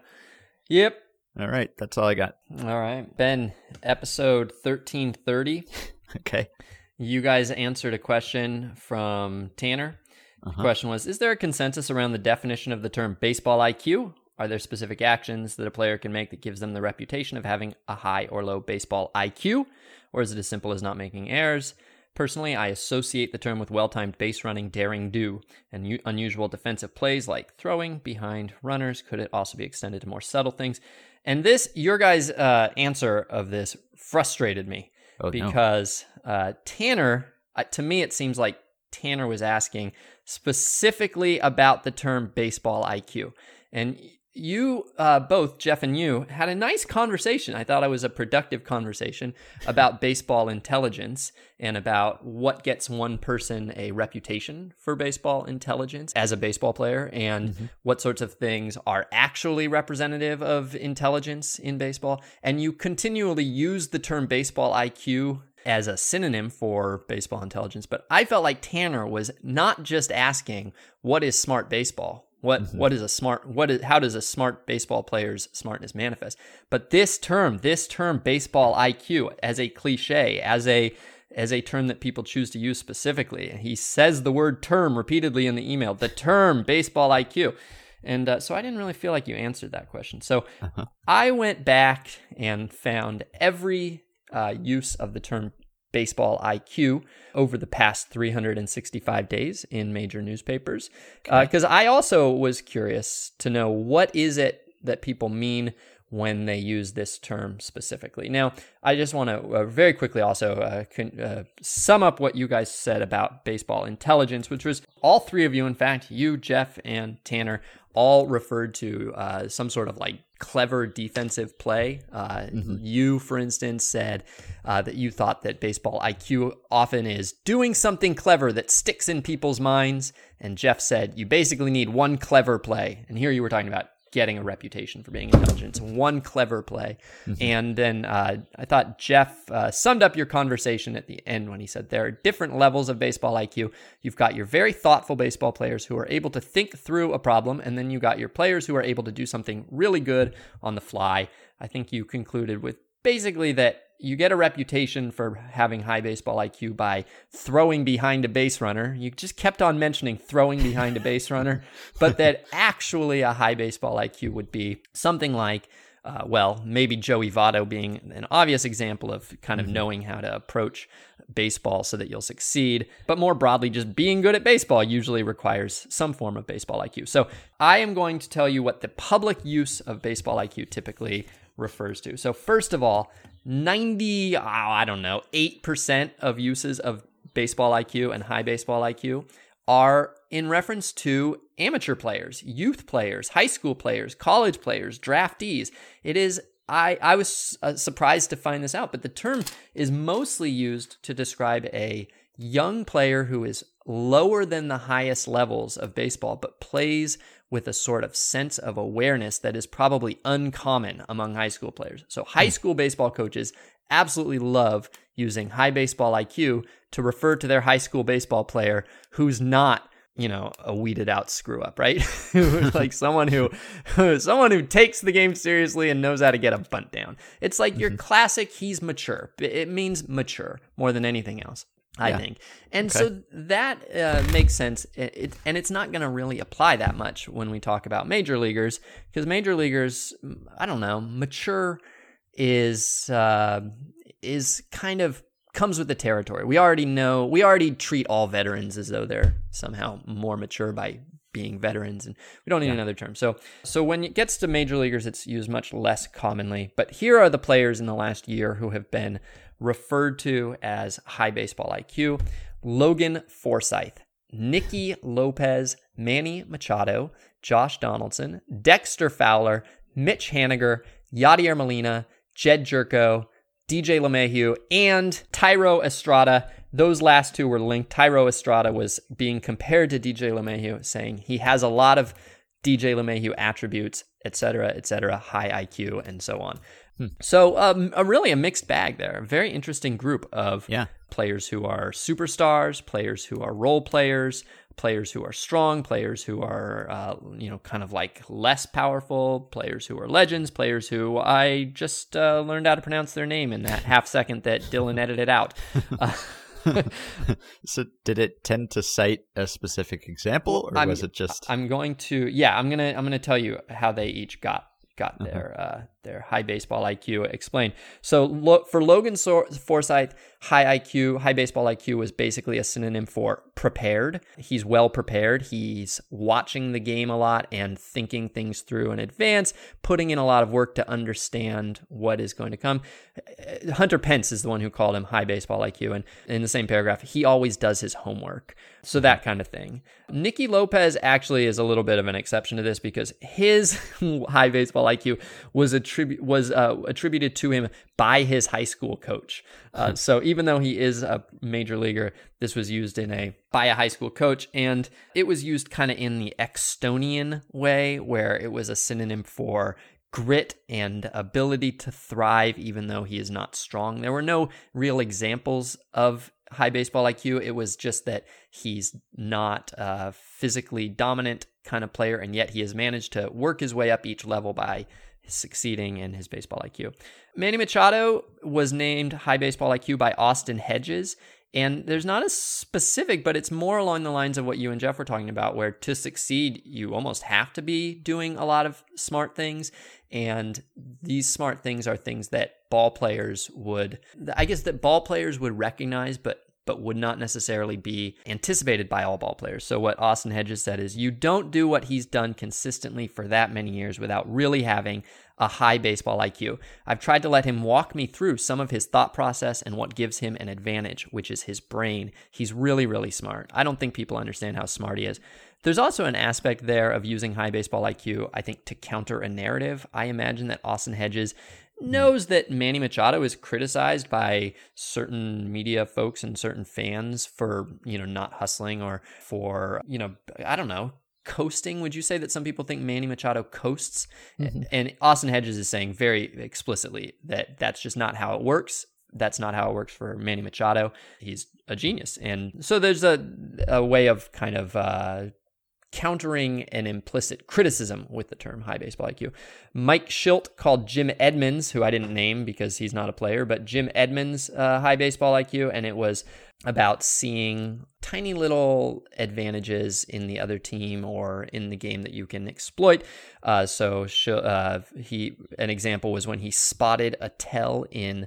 Yep. All right, that's all I got. All right, Ben. Episode thirteen thirty. okay. You guys answered a question from Tanner. Uh-huh. The question was Is there a consensus around the definition of the term baseball IQ? Are there specific actions that a player can make that gives them the reputation of having a high or low baseball IQ? Or is it as simple as not making errors? Personally, I associate the term with well timed base running, daring do, and u- unusual defensive plays like throwing behind runners. Could it also be extended to more subtle things? And this, your guys' uh, answer of this frustrated me oh, because no. uh, Tanner, uh, to me, it seems like Tanner was asking specifically about the term baseball IQ. And you uh, both, Jeff and you, had a nice conversation. I thought it was a productive conversation about baseball intelligence and about what gets one person a reputation for baseball intelligence as a baseball player and mm-hmm. what sorts of things are actually representative of intelligence in baseball. And you continually use the term baseball IQ as a synonym for baseball intelligence, but I felt like Tanner was not just asking what is smart baseball, what mm-hmm. what is a smart what is how does a smart baseball player's smartness manifest? But this term, this term baseball IQ as a cliche, as a as a term that people choose to use specifically. He says the word term repeatedly in the email, the term baseball IQ. And uh, so I didn't really feel like you answered that question. So uh-huh. I went back and found every uh, use of the term baseball IQ over the past 365 days in major newspapers. Because uh, I also was curious to know what is it that people mean when they use this term specifically. Now, I just want to uh, very quickly also uh, con- uh, sum up what you guys said about baseball intelligence, which was all three of you, in fact, you, Jeff, and Tanner, all referred to uh, some sort of like clever defensive play. Uh, mm-hmm. You, for instance, said uh, that you thought that baseball IQ often is doing something clever that sticks in people's minds. And Jeff said you basically need one clever play. And here you were talking about getting a reputation for being intelligent. So one clever play. Mm-hmm. And then uh, I thought Jeff uh, summed up your conversation at the end when he said there are different levels of baseball IQ. You've got your very thoughtful baseball players who are able to think through a problem, and then you got your players who are able to do something really good on the fly. I think you concluded with basically that you get a reputation for having high baseball IQ by throwing behind a base runner. You just kept on mentioning throwing behind a base runner, but that actually a high baseball IQ would be something like, uh, well, maybe Joey Votto being an obvious example of kind of mm-hmm. knowing how to approach baseball so that you'll succeed. But more broadly, just being good at baseball usually requires some form of baseball IQ. So I am going to tell you what the public use of baseball IQ typically refers to. So, first of all, 90, oh, I don't know, 8% of uses of baseball IQ and high baseball IQ are in reference to amateur players, youth players, high school players, college players, draftees. It is I I was uh, surprised to find this out, but the term is mostly used to describe a young player who is lower than the highest levels of baseball but plays with a sort of sense of awareness that is probably uncommon among high school players. So, high hmm. school baseball coaches absolutely love using high baseball IQ to refer to their high school baseball player who's not you know a weeded out screw up right like someone who someone who takes the game seriously and knows how to get a bunt down it's like mm-hmm. your classic he's mature it means mature more than anything else I yeah. think. And okay. so that uh, makes sense. It, it, and it's not going to really apply that much when we talk about major leaguers because major leaguers, I don't know, mature is uh, is kind of comes with the territory. We already know, we already treat all veterans as though they're somehow more mature by being veterans, and we don't need another term. So, so when it gets to major leaguers, it's used much less commonly. But here are the players in the last year who have been referred to as high baseball IQ: Logan Forsythe, Nicky Lopez, Manny Machado, Josh Donaldson, Dexter Fowler, Mitch Haniger, Yadier Molina, Jedd Gyorko, DJ LeMahieu, and Thairo Estrada. Those last two were linked. Thairo Estrada was being compared to DJ LeMahieu, saying he has a lot of DJ LeMahieu attributes, etc., etc., high IQ, and so on. So, um, a really a mixed bag there. A very interesting group of Yeah. players who are superstars, players who are role players, players who are strong, players who are, uh, you know, kind of like less powerful, players who are legends, players who I just uh, learned how to pronounce their name in that half second that Dylan edited out. Uh, So did it tend to cite a specific example, or I'm- was it just? I'm going to yeah, I'm gonna I'm gonna tell you how they each got got their uh, their high baseball IQ explained. So for Logan Forsythe, high IQ, high baseball IQ was basically a synonym for prepared. He's well prepared. He's watching the game a lot and thinking things through in advance, putting in a lot of work to understand what is going to come. Uh, Hunter Pence is the one who called him high baseball IQ, and in the same paragraph, he always does his homework. So that kind of thing. Nicky Lopez actually is a little bit of an exception to this because his high baseball IQ was attribu- was uh, attributed to him by his high school coach. Uh, so even though he is a major leaguer, this was used in a by a high school coach, and it was used kind of in the Ecksteinian way, where it was a synonym for grit and ability to thrive even though he is not strong. There were no real examples of high baseball IQ. It was just that he's not a physically dominant kind of player, and yet he has managed to work his way up each level by succeeding in his baseball IQ. Manny Machado was named high baseball IQ by Austin Hedges. And there's not a specific, but it's more along the lines of what you and Jeff were talking about, where to succeed, you almost have to be doing a lot of smart things. And these smart things are things that ball players would, I guess, that ball players would recognize, but but would not necessarily be anticipated by all ball players. So what Austin Hedges said is you don't do what he's done consistently for that many years without really having a high baseball IQ. I've tried to let him walk me through some of his thought process and what gives him an advantage, which is his brain. He's really, really smart. I don't think people understand how smart he is. There's also an aspect there of using high baseball IQ, I think, to counter a narrative. I imagine that Austin Hedges knows that Manny Machado is criticized by certain media folks and certain fans for, you know, not hustling or for, you know, I don't know, coasting. Would you say that some people think Manny Machado coasts? And Austin Hedges is saying very explicitly that that's just not how it works. That's not how it works for Manny Machado. He's a genius. And so there's a, a way of kind of uh, countering an implicit criticism with the term high baseball IQ. Mike Shildt called Jim Edmonds, who I didn't name because he's not a player, but Jim Edmonds uh, high baseball IQ, and it was about seeing tiny little advantages in the other team or in the game that you can exploit. Uh, so uh, he an example was when he spotted a tell in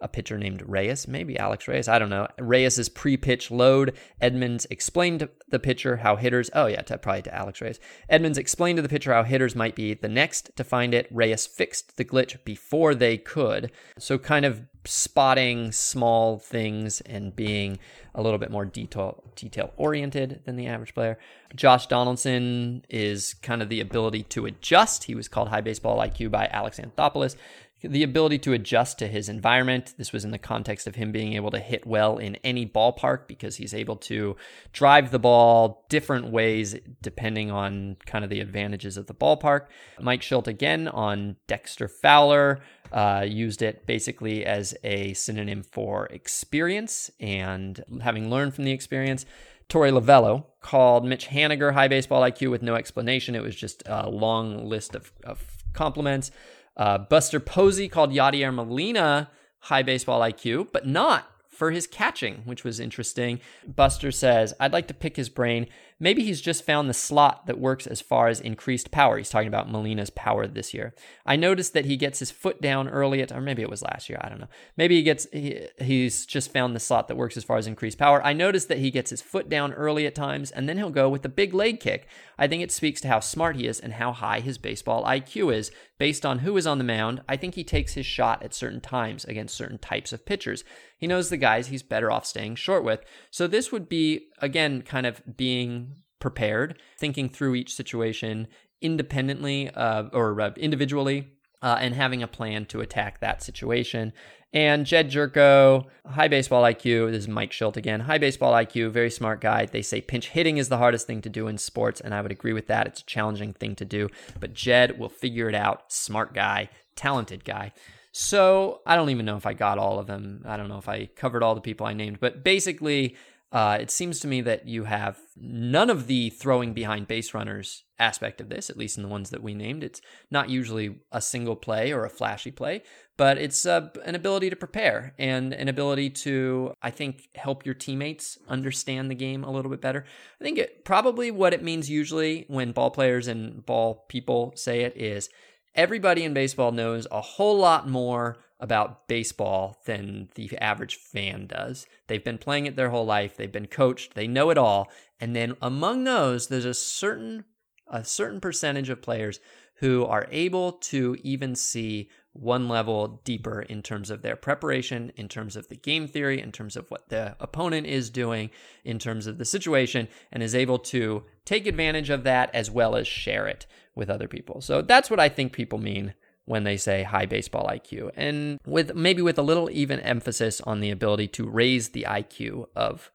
a pitcher named Reyes, maybe Alex Reyes, I don't know. Reyes's pre-pitch load. Edmonds explained to the pitcher how hitters. Oh yeah, to, probably to Alex Reyes. Edmonds explained to the pitcher how hitters might be the next to find it. Reyes fixed the glitch before they could. So kind of spotting small things and being a little bit more detail detail oriented than the average player. Josh Donaldson is kind of the ability to adjust. He was called high baseball IQ by Alex Anthopoulos the ability to adjust to his environment. This was in the context of him being able to hit well in any ballpark because he's able to drive the ball different ways depending on kind of the advantages of the ballpark. Mike Shildt again on Dexter Fowler uh, used it basically as a synonym for experience and having learned from the experience. Torey Lovullo called Mitch Haniger high baseball IQ with no explanation. It was just a long list of, of compliments. Uh, Buster Posey called Yadier Molina high baseball IQ, but not for his catching, which was interesting. Buster says, I'd like to pick his brain. Maybe he's just found the slot that works as far as increased power. He's talking about Molina's power this year. I noticed that he gets his foot down early at, or maybe it was last year. I don't know. Maybe he gets, he, he's just found the slot that works as far as increased power. I noticed that he gets his foot down early at times, and then he'll go with a big leg kick. I think it speaks to how smart he is and how high his baseball IQ is. Based on who is on the mound, I think he takes his shot at certain times against certain types of pitchers. He knows the guys he's better off staying short with. So this would be, again, kind of being prepared, thinking through each situation independently uh, or uh, individually, uh, and having a plan to attack that situation. And Jedd Gyorko, high baseball IQ. This is Mike Shildt again. High baseball IQ, very smart guy. They say pinch hitting is the hardest thing to do in sports, and I would agree with that. It's a challenging thing to do, but Jedd will figure it out. Smart guy, talented guy. So I don't even know if I got all of them. I don't know if I covered all the people I named, but basically, uh, it seems to me that you have none of the throwing behind base runners aspect of this, at least in the ones that we named. It's not usually a single play or a flashy play, but it's uh, an ability to prepare and an ability to, I think, help your teammates understand the game a little bit better. I think it probably what it means usually when ball players and ball people say it is everybody in baseball knows a whole lot more about baseball than the average fan does. They've been playing it their whole life, they've been coached, they know it all. And then among those, there's a certain a certain percentage of players who are able to even see one level deeper in terms of their preparation, in terms of the game theory, in terms of what the opponent is doing, in terms of the situation, and is able to take advantage of that as well as share it with other people. So that's what I think people mean when they say high baseball IQ, and with maybe with a little even emphasis on the ability to raise the IQ of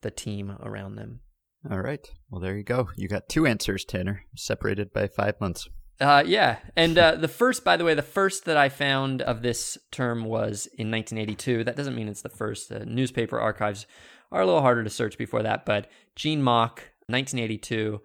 the team around them. All right. Well, there you go. You got two answers, Tanner, separated by five months. Uh, yeah, and uh, the first, by the way, the first that I found of this term was in 1982. That doesn't mean it's the first. Uh, newspaper archives are a little harder to search before that, but Gene Mauch, 1982.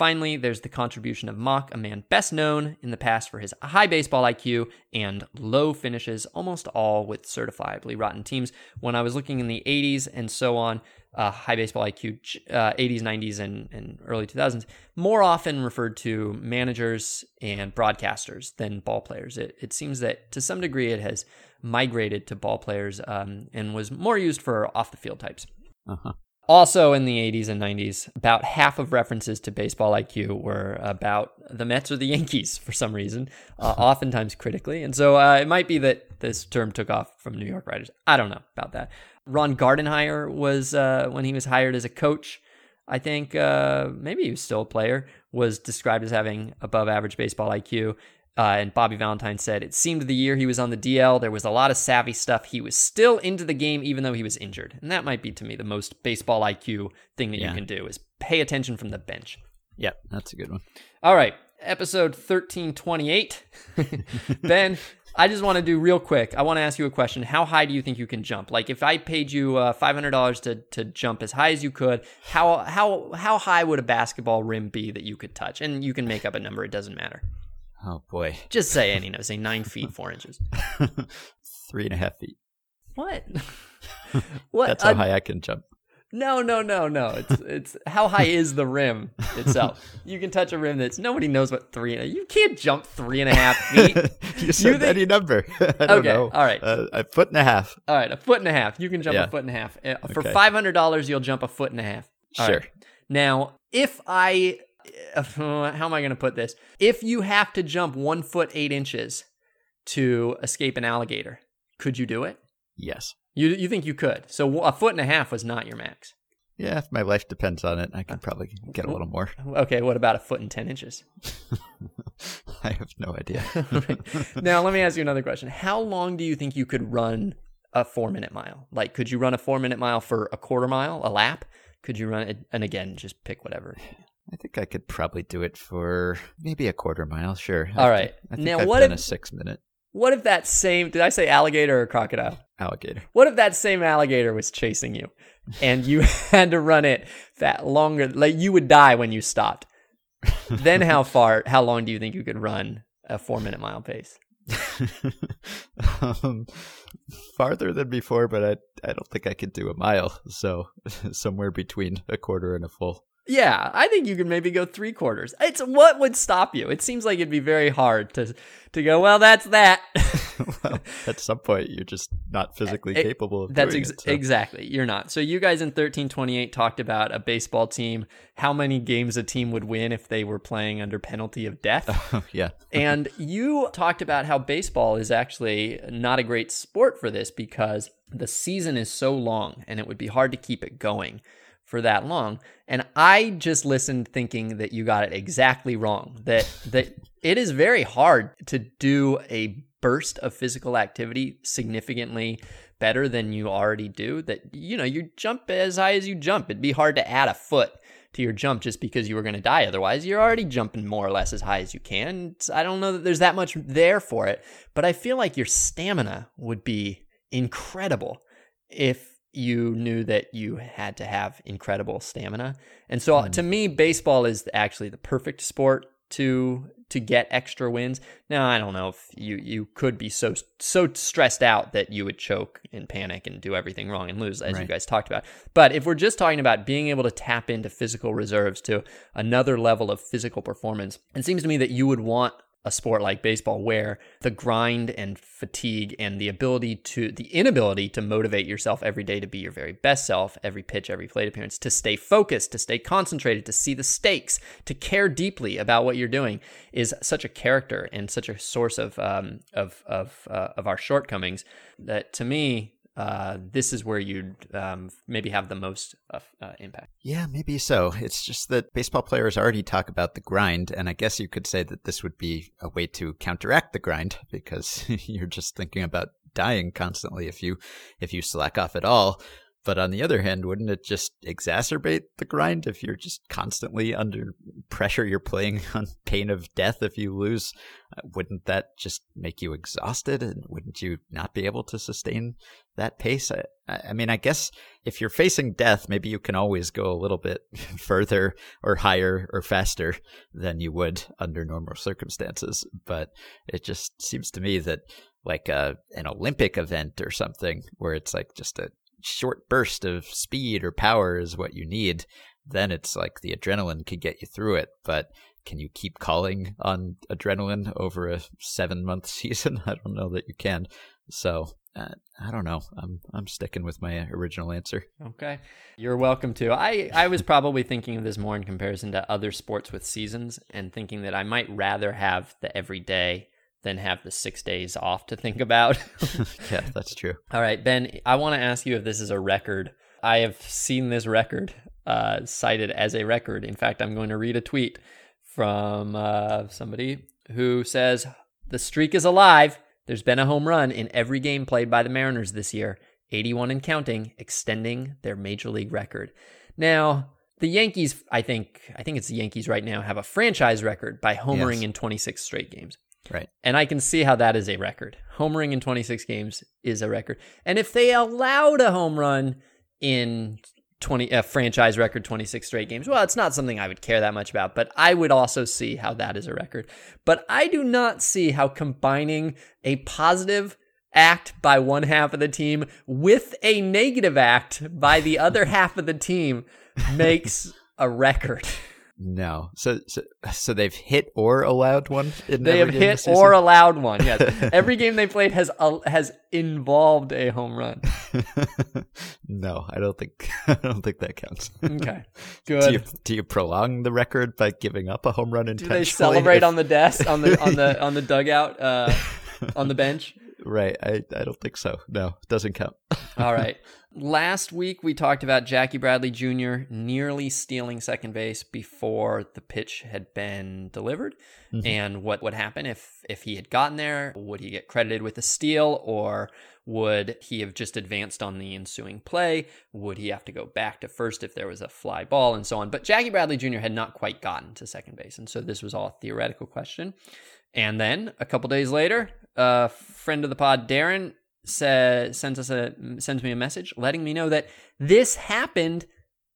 Finally, there's the contribution of Mauch, a man best known in the past for his high baseball IQ and low finishes, almost all with certifiably rotten teams. When I was looking in the 80s and so on, uh, high baseball IQ, uh, 80s, 90s, and, and early 2000s, more often referred to managers and broadcasters than ball players. It, it seems that to some degree it has migrated to ball players um, and was more used for off the field types. Uh-huh. Also, in the 80s and 90s, about half of references to baseball IQ were about the Mets or the Yankees for some reason, uh, oftentimes critically. And so uh, it might be that this term took off from New York writers. I don't know about that. Ron Gardenhire was, uh, when he was hired as a coach, I think uh, maybe he was still a player, was described as having above average baseball IQ. Uh, and Bobby Valentine said, It seemed the year he was on the DL, there was a lot of savvy stuff. He was still into the game, even though he was injured. And that might be, to me, the most baseball IQ thing that Yeah. you can do is pay attention from the bench. Yep, that's a good one. All right, episode 1328. ben, I just want to do real quick. I want to ask you a question. How high do you think you can jump? Like if I paid you uh, $500 to, to jump as high as you could, how, how, how high would a basketball rim be that you could touch? And you can make up a number, it doesn't matter. Oh boy, Just say any, no, say nine feet, four inches. three and a half feet. What? what? That's how Uh, high I can jump. No, no, no, no. It's it's how high is the rim itself? You can touch a rim that's nobody knows what three. You can't jump three and a half feet. you said think- any number. Okay, know. all right. Uh, a foot and a half. All right, a foot and a half. You can jump Yeah. a foot and a half. Uh, For Okay. five hundred dollars, you'll jump a foot and a half. All Sure. right. Now, if I, how am I going to put this? If you have to jump one foot eight inches to escape an alligator, could you do it? Yes. You you think you could? So a foot and a half was not your max. Yeah, if my life depends on it, I can probably get a little more. Okay, what about a foot and ten inches? I have no idea. now let me ask you another question. How long do you think you could run a four minute mile? Like, could you run a four minute mile for a quarter mile, a lap? Could you run it? And again, just pick whatever. I think I could probably do it for maybe a quarter mile. Sure. All I right. I think Now, I've what done if- a six minute What if that same, did I say alligator or crocodile? alligator. What if that same alligator was chasing you and you had to run it that longer, like you would die when you stopped? then how far, how long do you think you could run a four minute mile pace? um, farther than before, but I I don't think I could do a mile. So somewhere between a quarter and a full. Yeah, I think you could maybe go three quarters. It's what would stop you? It seems like it'd be very hard to to go. Well, that's that. well, at some point, you're just not physically It- capable of That's doing ex- it. so- exactly. You're not. So you guys in 1328 talked about a baseball team, how many games a team would win if they were playing under penalty of death. Oh, yeah. and you talked about how baseball is actually not a great sport for this because the season is so long and it would be hard to keep it going for that long. And I just listened thinking that you got it exactly wrong. That that it is very hard to do a burst of physical activity significantly better than you already do. That you know, you jump as high as you jump. It'd be hard to add a foot to your jump just because you were going to die otherwise. You're already jumping more or less as high as you can. I don't know that there's that much there for it, but I feel like your stamina would be incredible if you knew that you had to have incredible stamina. And so uh, to mm. me baseball is actually the perfect sport to to get extra wins. Now, I don't know if you you could be so so stressed out that you would choke and panic and do everything wrong and lose as you guys talked about. But if we're just talking about being able to tap into physical reserves to another level of physical performance, it seems to me that you would want a sport like baseball where the grind and fatigue and the ability to the inability to motivate yourself every day to be your very best self every pitch every plate appearance to stay focused to stay concentrated to see the stakes to care deeply about what you're doing is such a character and such a source of um, of of uh, of our shortcomings that to me uh, this is where you'd um, maybe have the most uh, impact Yeah, maybe so. It's just that baseball players already talk about the grind, and I guess you could say that this would be a way to counteract the grind because you're just thinking about dying constantly if you if you slack off at all. But on the other hand, wouldn't it just exacerbate the grind if you're just constantly under pressure? You're playing on pain of death if you lose. Uh, Wouldn't that just make you exhausted? And wouldn't you not be able to sustain that pace? I, I mean, I guess if you're facing death, maybe you can always go a little bit further or higher or faster than you would under normal circumstances. But it just seems to me that like a, an Olympic event or something where it's like just a short burst of speed or power is what you need, then it's like the adrenaline can get you through it. But can you keep calling on adrenaline over a seven month season? I don't know that you can. So uh, I don't know. I'm I'm sticking with my original answer. Okay. You're welcome to. I, I was probably thinking of this more in comparison to other sports with seasons and thinking that I might rather have the everyday than have the six days off to think about. yeah, that's true. All right, Ben, I want to ask you if this is a record. I have seen this record uh, cited as a record. In fact, I'm going to read a tweet from uh, somebody who says the streak is alive. There's been a home run in every game played by the Mariners this year, 81 and counting, extending their major league record. Now, the Yankees, I think, I think it's the Yankees right now, have a franchise record by homering Yes. in 26 straight games. Right. And I can see how that is a record. Homering in 26 games is a record. And if they allowed a home run in 20 a franchise record 26 straight games, well, it's not something I would care that much about, but I would also see how that is a record. But I do not see how combining a positive act by one half of the team with a negative act by the other half of the team makes a record. No. So so so they've hit or allowed one. In They have hit or allowed one. Yes, every game they played has uh, has involved a home run. no, I don't think I don't think that counts. Okay, do you good. do you prolong the record by giving up a home run Do they celebrate if- on the desk on the on the on the dugout uh, on the bench? Right. I I don't think so. No, it doesn't count. All right. Last week we talked about Jackie Bradley Jr. nearly stealing second base before the pitch had been delivered, mm-hmm. and what would happen if if he had gotten there? Would he get credited with a steal, or would he have just advanced on the ensuing play? Would he have to go back to first if there was a fly ball, and so on? But Jackie Bradley Jr. had not quite gotten to second base, and so this was all a theoretical question. And then a couple days later, a friend of the pod, Darren, says sends us a sends me a message letting me know that this happened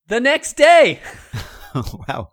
the next day, wow.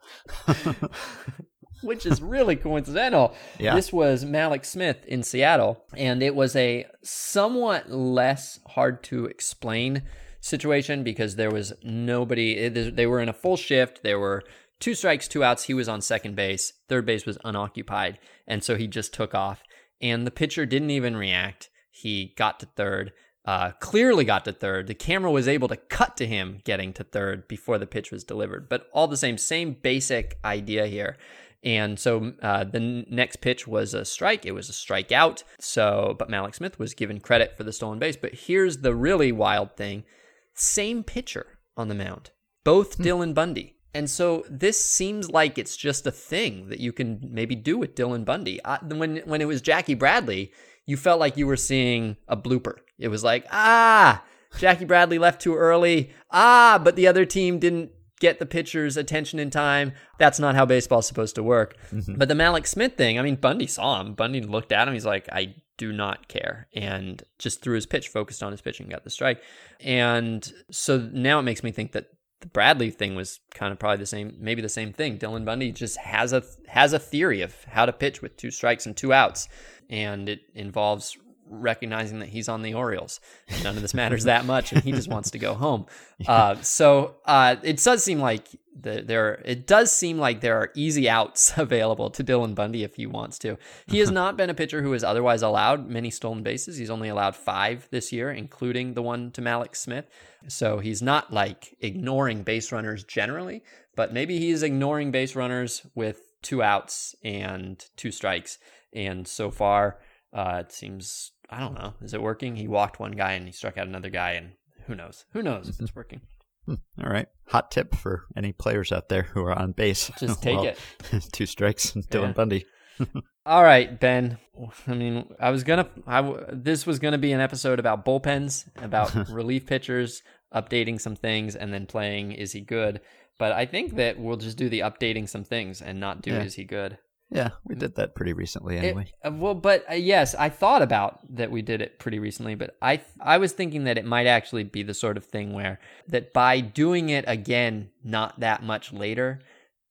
which is really coincidental. Yeah. This was Mallex Smith in Seattle, and it was a somewhat less hard to explain situation because there was nobody. Eh, they were in a full shift. There were two strikes, two outs. He was on second base. Third base was unoccupied. And so he just took off. And the pitcher didn't even react. He got to third, uh, clearly got to third. The camera was able to cut to him getting to third before the pitch was delivered. But all the same, same basic idea here. And so uh, the next pitch was a strike. It was a strikeout. So, but Mallex Smith was given credit for the stolen base. But here's the really wild thing: same pitcher on the mound, both hmm. Dylan Bundy. And so this seems like it's just a thing that you can maybe do with Dylan Bundy. I, when when it was Jackie Bradley, you felt like you were seeing a blooper. It was like, ah, Jackie Bradley left too early. Ah, but the other team didn't get the pitcher's attention in time. That's not how baseball's supposed to work. Mm-hmm. But the Mallex Smith thing, I mean, Bundy saw him. Bundy looked at him. He's like, I do not care. And just threw his pitch, focused on his pitch, and got the strike. And so now it makes me think that the Bradley thing was kind of probably the same, maybe the same thing. Dylan Bundy just has a has a theory of how to pitch with two strikes and two outs, and it involves recognizing that he's on the Orioles. None of this matters that much, and he just wants to go home. Uh, so uh, it does seem like the, there. It does seem like there are easy outs available to Dylan Bundy if he wants to. He has not been a pitcher who has otherwise allowed many stolen bases. He's only allowed five this year, including the one to Mallex Smith. So he's not like ignoring base runners generally, but maybe he's ignoring base runners with two outs and two strikes. And so far, uh, it seems I don't know. Is it working? He walked one guy and he struck out another guy, and who knows? Who knows if it's working? Hmm, all right. Hot tip for any players out there who are on base. Just take well, it. two strikes, Dylan yeah. Bundy. All right, Ben. I mean, I was gonna. I this was gonna be an episode about bullpens, about relief pitchers, updating some things, and then playing is he good. But I think that we'll just do the updating some things and not do yeah. is he good. Yeah, we did that pretty recently anyway. It, uh, well, but uh, yes, I thought about that we did it pretty recently, but I I was thinking that it might actually be the sort of thing where that by doing it again not that much later,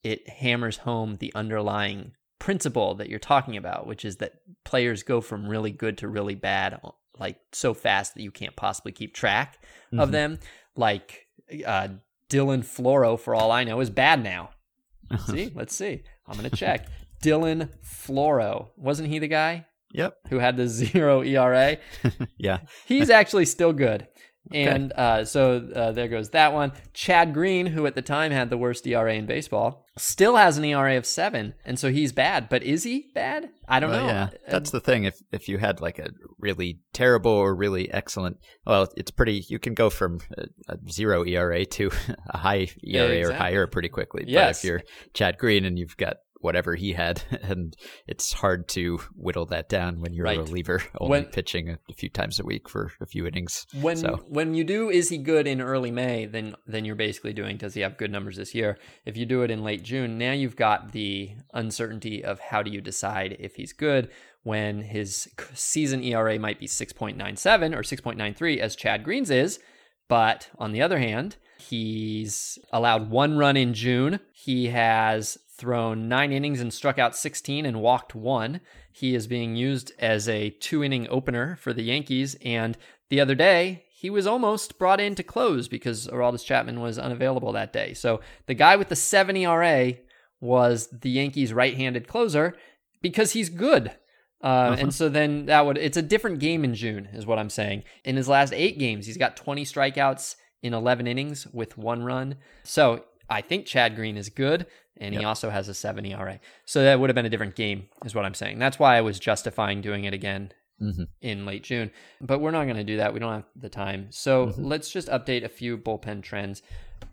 it hammers home the underlying principle that you're talking about, which is that players go from really good to really bad uh, like so fast that you can't possibly keep track mm-hmm. of them. Like uh, Dylan Floro, for all I know, is bad now. see, let's see. I'm gonna check. Dylan Floro. Wasn't he the guy? Yep. Who had the zero ERA? yeah. He's actually still good. Okay. And uh, so uh, there goes that one. Chad Green, who at the time had the worst ERA in baseball, still has an ERA of seven, and so he's bad. But is he bad? I don't well, know. Yeah, that's the thing. If if you had like a really terrible or really excellent, well, it's pretty. You can go from a, a zero ERA to a high ERA yeah, exactly. or higher pretty quickly. Yes. But if you're Chad Green and you've got whatever he had, and it's hard to whittle that down when you're right. a reliever only when, pitching a, few times a week for a few innings. When so. when you do is he good in early May, then then you're basically doing does he have good numbers this year? If you do it in late June, now you've got the uncertainty of how do you decide if he's good when his season ERA might be 6.97 or 6.93 as Chad Green's is, but on the other hand, He's allowed one run in June. He has thrown nine innings and struck out 16 and walked one. He is being used as a two inning opener for the Yankees. And the other day, he was almost brought in to close because Aroldis Chapman was unavailable that day. So the guy with the 7 ERA was the Yankees' right handed closer because he's good. Uh, uh-huh. And so then that would, it's a different game in June, is what I'm saying. In his last eight games, he's got 20 strikeouts in 11 innings with one run. So I think Chad Green is good, and yep. he also has a 7 ERA. So that would have been a different game, is what I'm saying. That's why I was justifying doing it again mm-hmm. in late June. But we're not going to do that. We don't have the time. So mm-hmm. let's just update a few bullpen trends.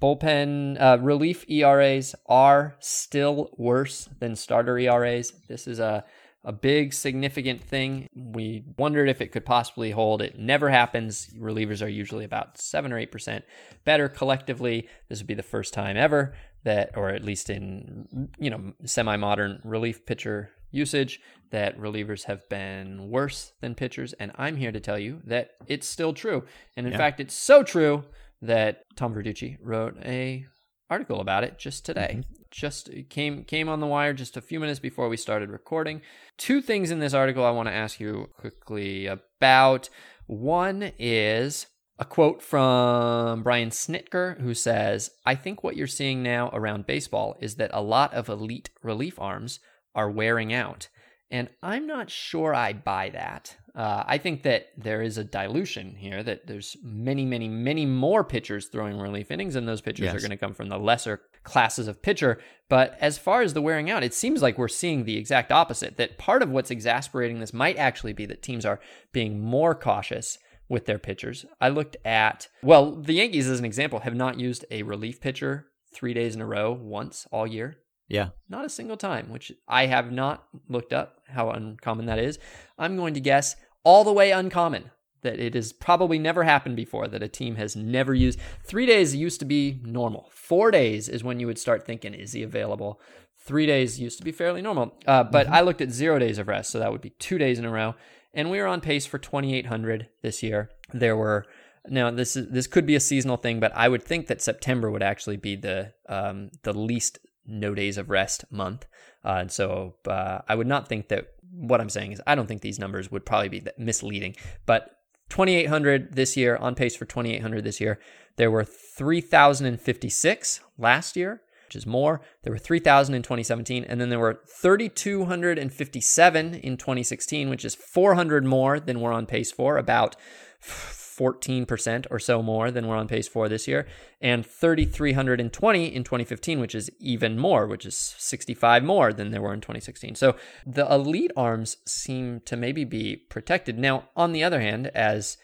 Bullpen uh, relief ERAs are still worse than starter ERAs. This is a a big significant thing. We wondered if it could possibly hold. It never happens. Relievers are usually about 7 or 8% better collectively. This would be the first time ever that or at least in you know semi-modern relief pitcher usage that relievers have been worse than pitchers and I'm here to tell you that it's still true. And in yeah. fact, it's so true that Tom Verducci wrote a article about it just today. Mm-hmm just came came on the wire just a few minutes before we started recording. Two things in this article I want to ask you quickly about. One is A quote from Brian Snitker, who says, I think what you're seeing now around baseball is that a lot of elite relief arms are wearing out. And I'm not sure I buy that. Uh, I think that there is a dilution here, that there's many, many, many more pitchers throwing relief innings, and those pitchers Yes. are going to come from the lesser classes of pitcher. But as far as the wearing out, it seems like we're seeing the exact opposite. That part of what's exasperating this might actually be that teams are being more cautious with their pitchers. I looked at, well, the Yankees, as an example, have not used a relief pitcher three days in a row once all year. Yeah. Not a single time, which I have not looked up how uncommon that is. I'm going to guess all the way uncommon that it has probably never happened before that a team has never used. Three days used to be normal. Four days is when you would start thinking, is he available? Three days used to be fairly normal. Uh, but I looked at zero days of rest, so that would be two days in a row. And we were on pace for 2,800 this year. There were now this is this could be a seasonal thing, but I would think that September would actually be the um, the least no days of rest month. Uh, and so uh, I would not think that what I'm saying is I don't think these numbers would probably be misleading. But 2,800 this year, on pace for 2,800 this year. There were 3,056 last year, which is more. There were 3,000 in 2017, and then there were 3,257 in 2016, which is 400 more than we're on pace for, about 14% or so more than we're on pace for this year, and 3,320 in 2015, which is even more, which is 65 more than there were in 2016. So the elite arms seem to maybe be protected. Now, on the other hand, as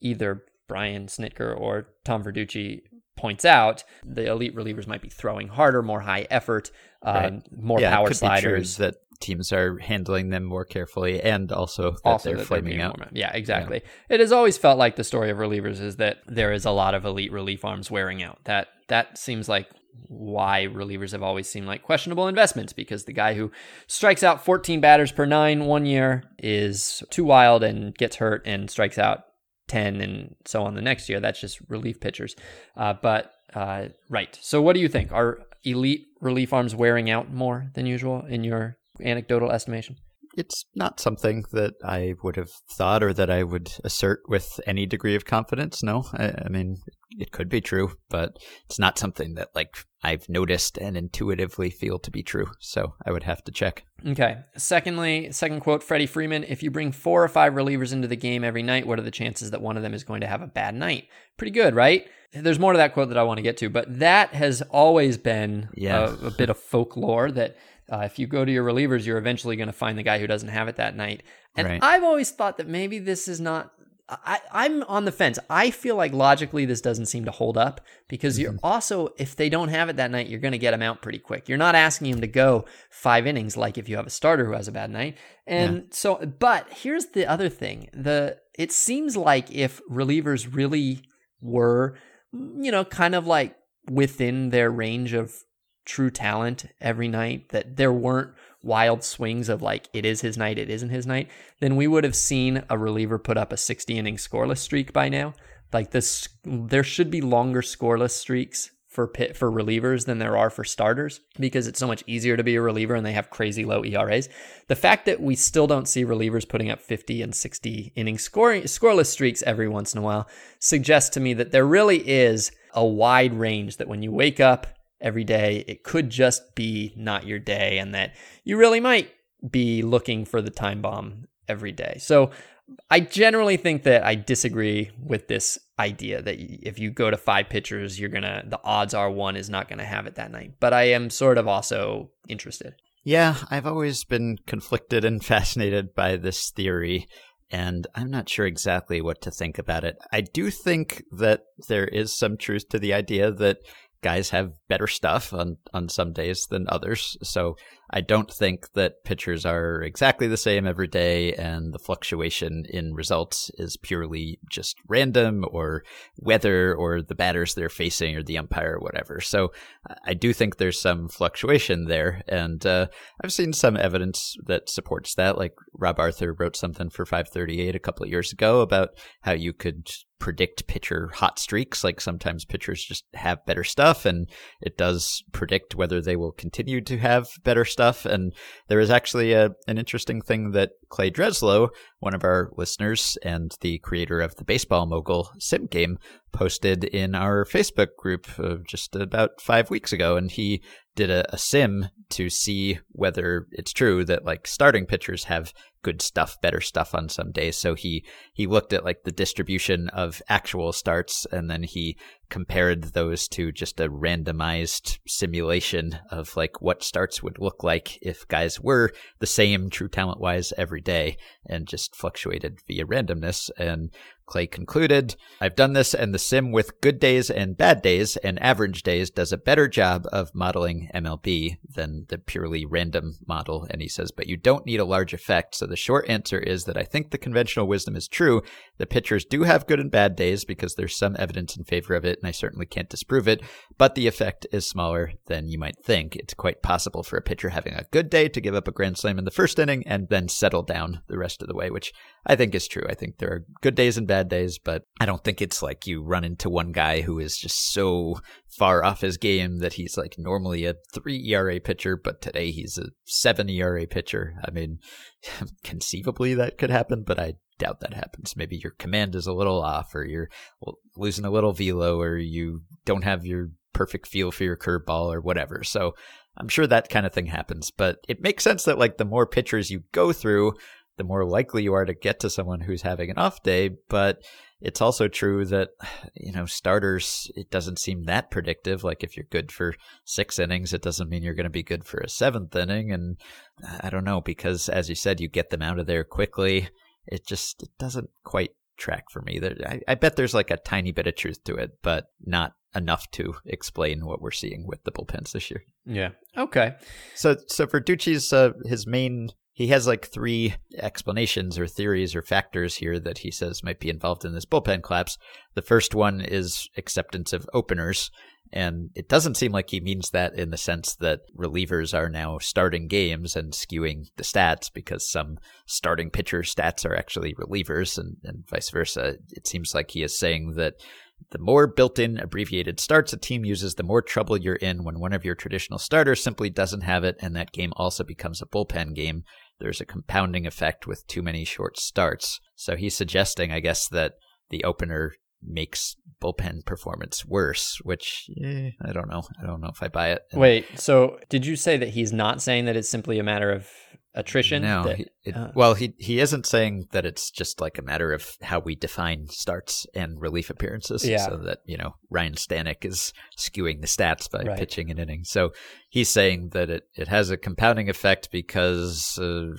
either Brian Snitker or Tom Verducci points out, the elite relievers might be throwing harder, more high effort, Right. Um, more yeah, power could be true sliders. that teams are handling them more carefully and also that also they're that flaming out. Yeah, exactly. It has always felt like the story of relievers is that there is a lot of elite relief arms wearing out. That that seems like why relievers have always seemed like questionable investments because the guy who strikes out 14 batters per nine one year is too wild and gets hurt and strikes out 10 and so on the next year. That's just relief pitchers. Uh, but uh, right. So what do you think? Are elite relief arms wearing out more than usual in your anecdotal estimation? It's not something that I would have thought or that I would assert with any degree of confidence. No, I, I mean, it could be true, but it's not something that like I've noticed and intuitively feel to be true. So I would have to check. Okay. Secondly, second quote Freddie Freeman If you bring four or five relievers into the game every night, what are the chances that one of them is going to have a bad night? Pretty good, right? There's more to that quote that I want to get to, but that has always been Yeah. a, a bit of folklore that uh, if you go to your relievers, you're eventually going to find the guy who doesn't have it that night. And Right. I've always thought that maybe this is not. I, I'm on the fence. I feel like logically this doesn't seem to hold up because you're also, if they don't have it that night, you're going to get them out pretty quick. You're not asking them to go five innings like if you have a starter who has a bad night. And so, but here's the other thing: the it seems like if relievers really were, you know, kind of like within their range of true talent every night, that there weren't wild swings of like it is his night, it isn't his night, then we would have seen a reliever put up a 60 inning scoreless streak by now. Like this, there should be longer scoreless streaks for pit for relievers than there are for starters because it's so much easier to be a reliever and they have crazy low ERAs. The fact that we still don't see relievers putting up 50 and 60 inning scoring scoreless streaks every once in a while suggests to me that there really is a wide range that when you wake up every day, it could just be not your day and that you really might be looking for the time bomb every day. So I generally think that I disagree with this idea that if you go to five pitchers, you're gonna the odds are one is not gonna have it that night. But I am sort of also interested. Yeah, I've always been conflicted and fascinated by this theory, and I'm not sure exactly what to think about it. I do think that there is some truth to the idea that guys have better stuff on, on some days than others. So I don't think that pitchers are exactly the same every day, and the fluctuation in results is purely just random or weather or the batters they're facing or the umpire or whatever. So I do think there's some fluctuation there, and uh, I've seen some evidence that supports that. Like Rob Arthur wrote something for 538 a couple of years ago about how you could predict pitcher hot streaks. Like sometimes pitchers just have better stuff, and it does predict whether they will continue to have better stuff stuff. And there is actually a, an interesting thing that Clay Dreslough, one of our listeners and the creator of the Baseball Mogul sim game, posted in our Facebook group uh, just about five weeks ago. And he did a, a sim to see whether it's true that like starting pitchers have good stuff, better stuff on some days. So he he looked at like the distribution of actual starts and then he compared those to just a randomized simulation of like what starts would look like if guys were the same true talent wise every day and just fluctuated via randomness and Clay concluded, I've done this and the sim with good days and bad days and average days does a better job of modeling MLB than the purely random model. And he says, but you don't need a large effect. So the short answer is that I think the conventional wisdom is true. The pitchers do have good and bad days because there's some evidence in favor of it, and I certainly can't disprove it, but the effect is smaller than you might think. It's quite possible for a pitcher having a good day to give up a grand slam in the first inning and then settle down the rest of the way, which I think is true. I think there are good days and bad days, but I don't think it's like you run into one guy who is just so far off his game that he's like normally a three ERA pitcher, but today he's a seven ERA pitcher. I mean, conceivably that could happen, but I doubt that happens. Maybe your command is a little off, or you're losing a little velo, or you don't have your perfect feel for your curveball, or whatever. So I'm sure that kind of thing happens, but it makes sense that like the more pitchers you go through, the more likely you are to get to someone who's having an off day. But it's also true that, you know, starters, it doesn't seem that predictive. Like if you're good for six innings, it doesn't mean you're going to be good for a seventh inning. And I don't know, because as you said, you get them out of there quickly. It just it doesn't quite track for me. I, I bet there's like a tiny bit of truth to it, but not enough to explain what we're seeing with the bullpens this year. Yeah. Okay. So so Verducci's uh, his main he has like three explanations or theories or factors here that he says might be involved in this bullpen collapse. The first one is acceptance of openers. And it doesn't seem like he means that in the sense that relievers are now starting games and skewing the stats because some starting pitcher stats are actually relievers and, and vice versa. It seems like he is saying that the more built in abbreviated starts a team uses, the more trouble you're in when one of your traditional starters simply doesn't have it, and that game also becomes a bullpen game there's a compounding effect with too many short starts. So he's suggesting, I guess, that the opener makes bullpen performance worse, which eh, I don't know. I don't know if I buy it. Wait, so did you say that he's not saying that it's simply a matter of attrition? No. That, he, it, uh, well, he he isn't saying that it's just like a matter of how we define starts and relief appearances. Yeah. So that you know Ryan Stanek is skewing the stats by Right. pitching an inning. So he's saying that it it has a compounding effect because uh,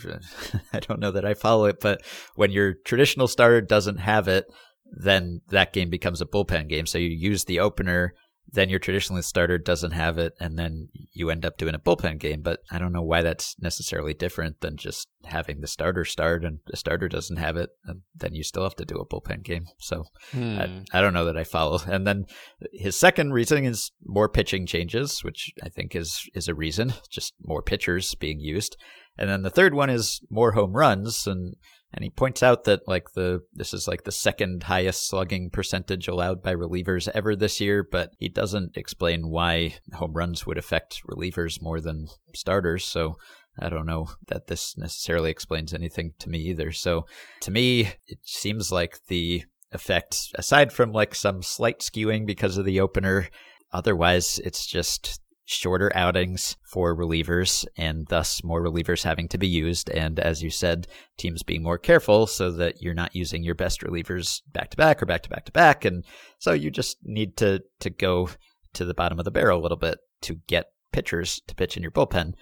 I don't know that I follow it, but when your traditional starter doesn't have it, then that game becomes a bullpen game. So you use the opener then your traditional starter doesn't have it, and then you end up doing a bullpen game. But I don't know why that's necessarily different than just having the starter start and the starter doesn't have it, and then you still have to do a bullpen game. So hmm. I, I don't know that I follow. And then his second reasoning is more pitching changes, which I think is is a reason, just more pitchers being used. And then the third one is more home runs, and and he points out that like the this is like the second highest slugging percentage allowed by relievers ever this year, but he doesn't explain why home runs would affect relievers more than starters. So I don't know that this necessarily explains anything to me either. So to me, it seems like the effect, aside from like some slight skewing because of the opener, otherwise it's just shorter outings for relievers and thus more relievers having to be used. And as you said, teams being more careful so that you're not using your best relievers back to back or back to back to back. And so you just need to, to go to the bottom of the barrel a little bit to get pitchers to pitch in your bullpen.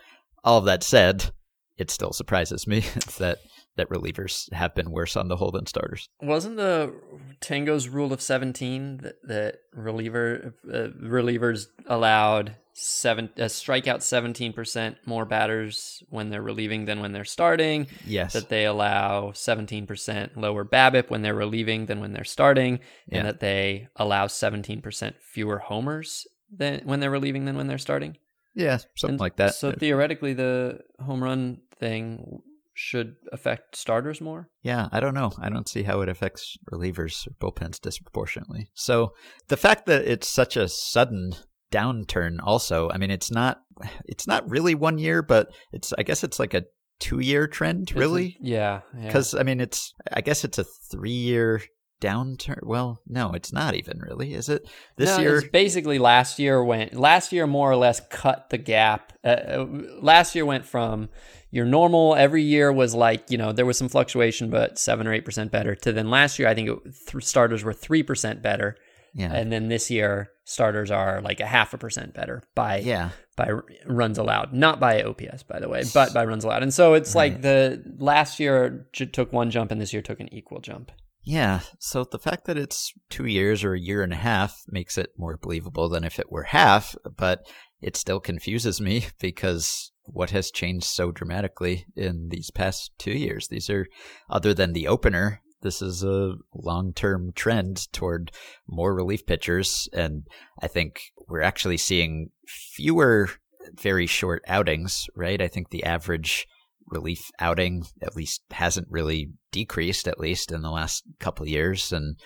All of that said, it still surprises me that that relievers have been worse on the whole than starters. Wasn't the Tango's rule of 17 that, that reliever uh, relievers allowed seven uh, strikeout 17% more batters when they're relieving than when they're starting? Yes. That they allow 17% lower BABIP when they're relieving than when they're starting, Yeah. and that they allow 17% fewer homers than when they're relieving than when they're starting. yeah, something And like that. So theoretically, the home run thing should affect starters more. Yeah, I don't know. I don't see how it affects relievers or bullpens disproportionately. So the fact that it's such a sudden downturn also, I mean, it's not it's not really one year, but it's I guess it's like a two year trend, really. It's a- yeah. yeah. Because I mean, it's I guess it's a three year downturn. Well, no, it's not even really, is it? This No, year, basically last year went last year more or less cut the gap. Uh, Uh, last year went from your normal every year was like you know there was some fluctuation, but seven or eight percent better. To then last year, I think it, th- starters were three percent better, yeah, and then this year starters are like a half a percent better by yeah, by r- runs allowed, not by OPS, by the way, but by runs allowed. And so it's like the last year j- took one jump, and this year took an equal jump. yeah. So the fact that it's two years or a year and a half makes it more believable than if it were half, but it still confuses me because what has changed so dramatically in these past two years? These are other than the opener. This is a long term trend toward more relief pitchers. And I think we're actually seeing fewer very short outings, right? I think the average relief outing at least hasn't really decreased, at least in the last couple years. And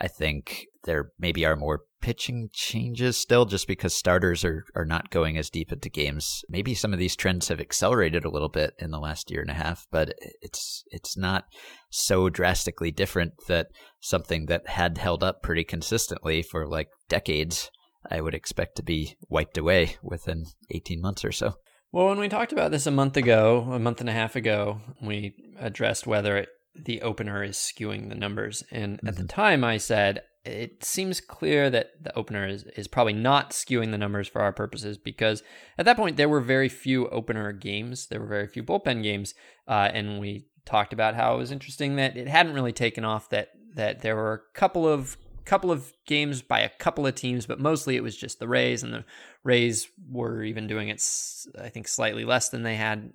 I think there maybe are more pitching changes still just because starters are, are not going as deep into games. Maybe some of these trends have accelerated a little bit in the last year and a half, but it's it's not so drastically different that something that had held up pretty consistently for like decades I would expect to be wiped away within 18 months or so. Well, when we talked about this a month ago, a month and a half ago, we addressed whether it, the opener is skewing the numbers. And at the mm-hmm. time, I said it seems clear that the opener is, is probably not skewing the numbers for our purposes because at that point, there were very few opener games, there were very few bullpen games. Uh, and we talked about how it was interesting that it hadn't really taken off, that, that there were a couple of couple of games by a couple of teams, but mostly it was just the Rays, and the Rays were even doing it, I think, slightly less than they had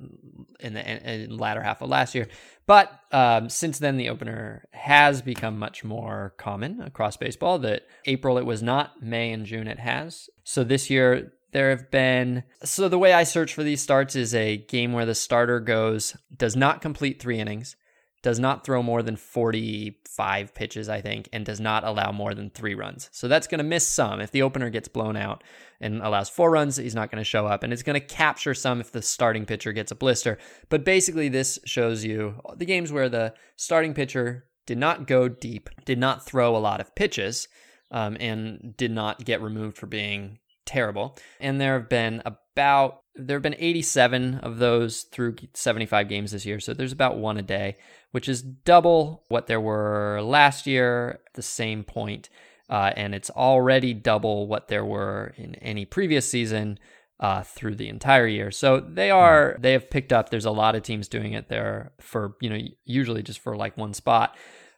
in the in latter half of last year. But um, since then, the opener has become much more common across baseball. That April it was not, May and June it has. So this year there have been so the way I search for these starts is a game where the starter goes does not complete three innings does not throw more than 45 pitches, I think, and does not allow more than three runs. So that's going to miss some. If the opener gets blown out and allows four runs, he's not going to show up. And it's going to capture some if the starting pitcher gets a blister. But basically, this shows you the games where the starting pitcher did not go deep, did not throw a lot of pitches, um, and did not get removed for being terrible. And there have been about there have been 87 of those through 75 games this year. So there's about one a day, which is double what there were last year at the same point. Uh, and it's already double what there were in any previous season uh, through the entire year. So they are they have picked up. There's a lot of teams doing it there for you know usually just for like one spot.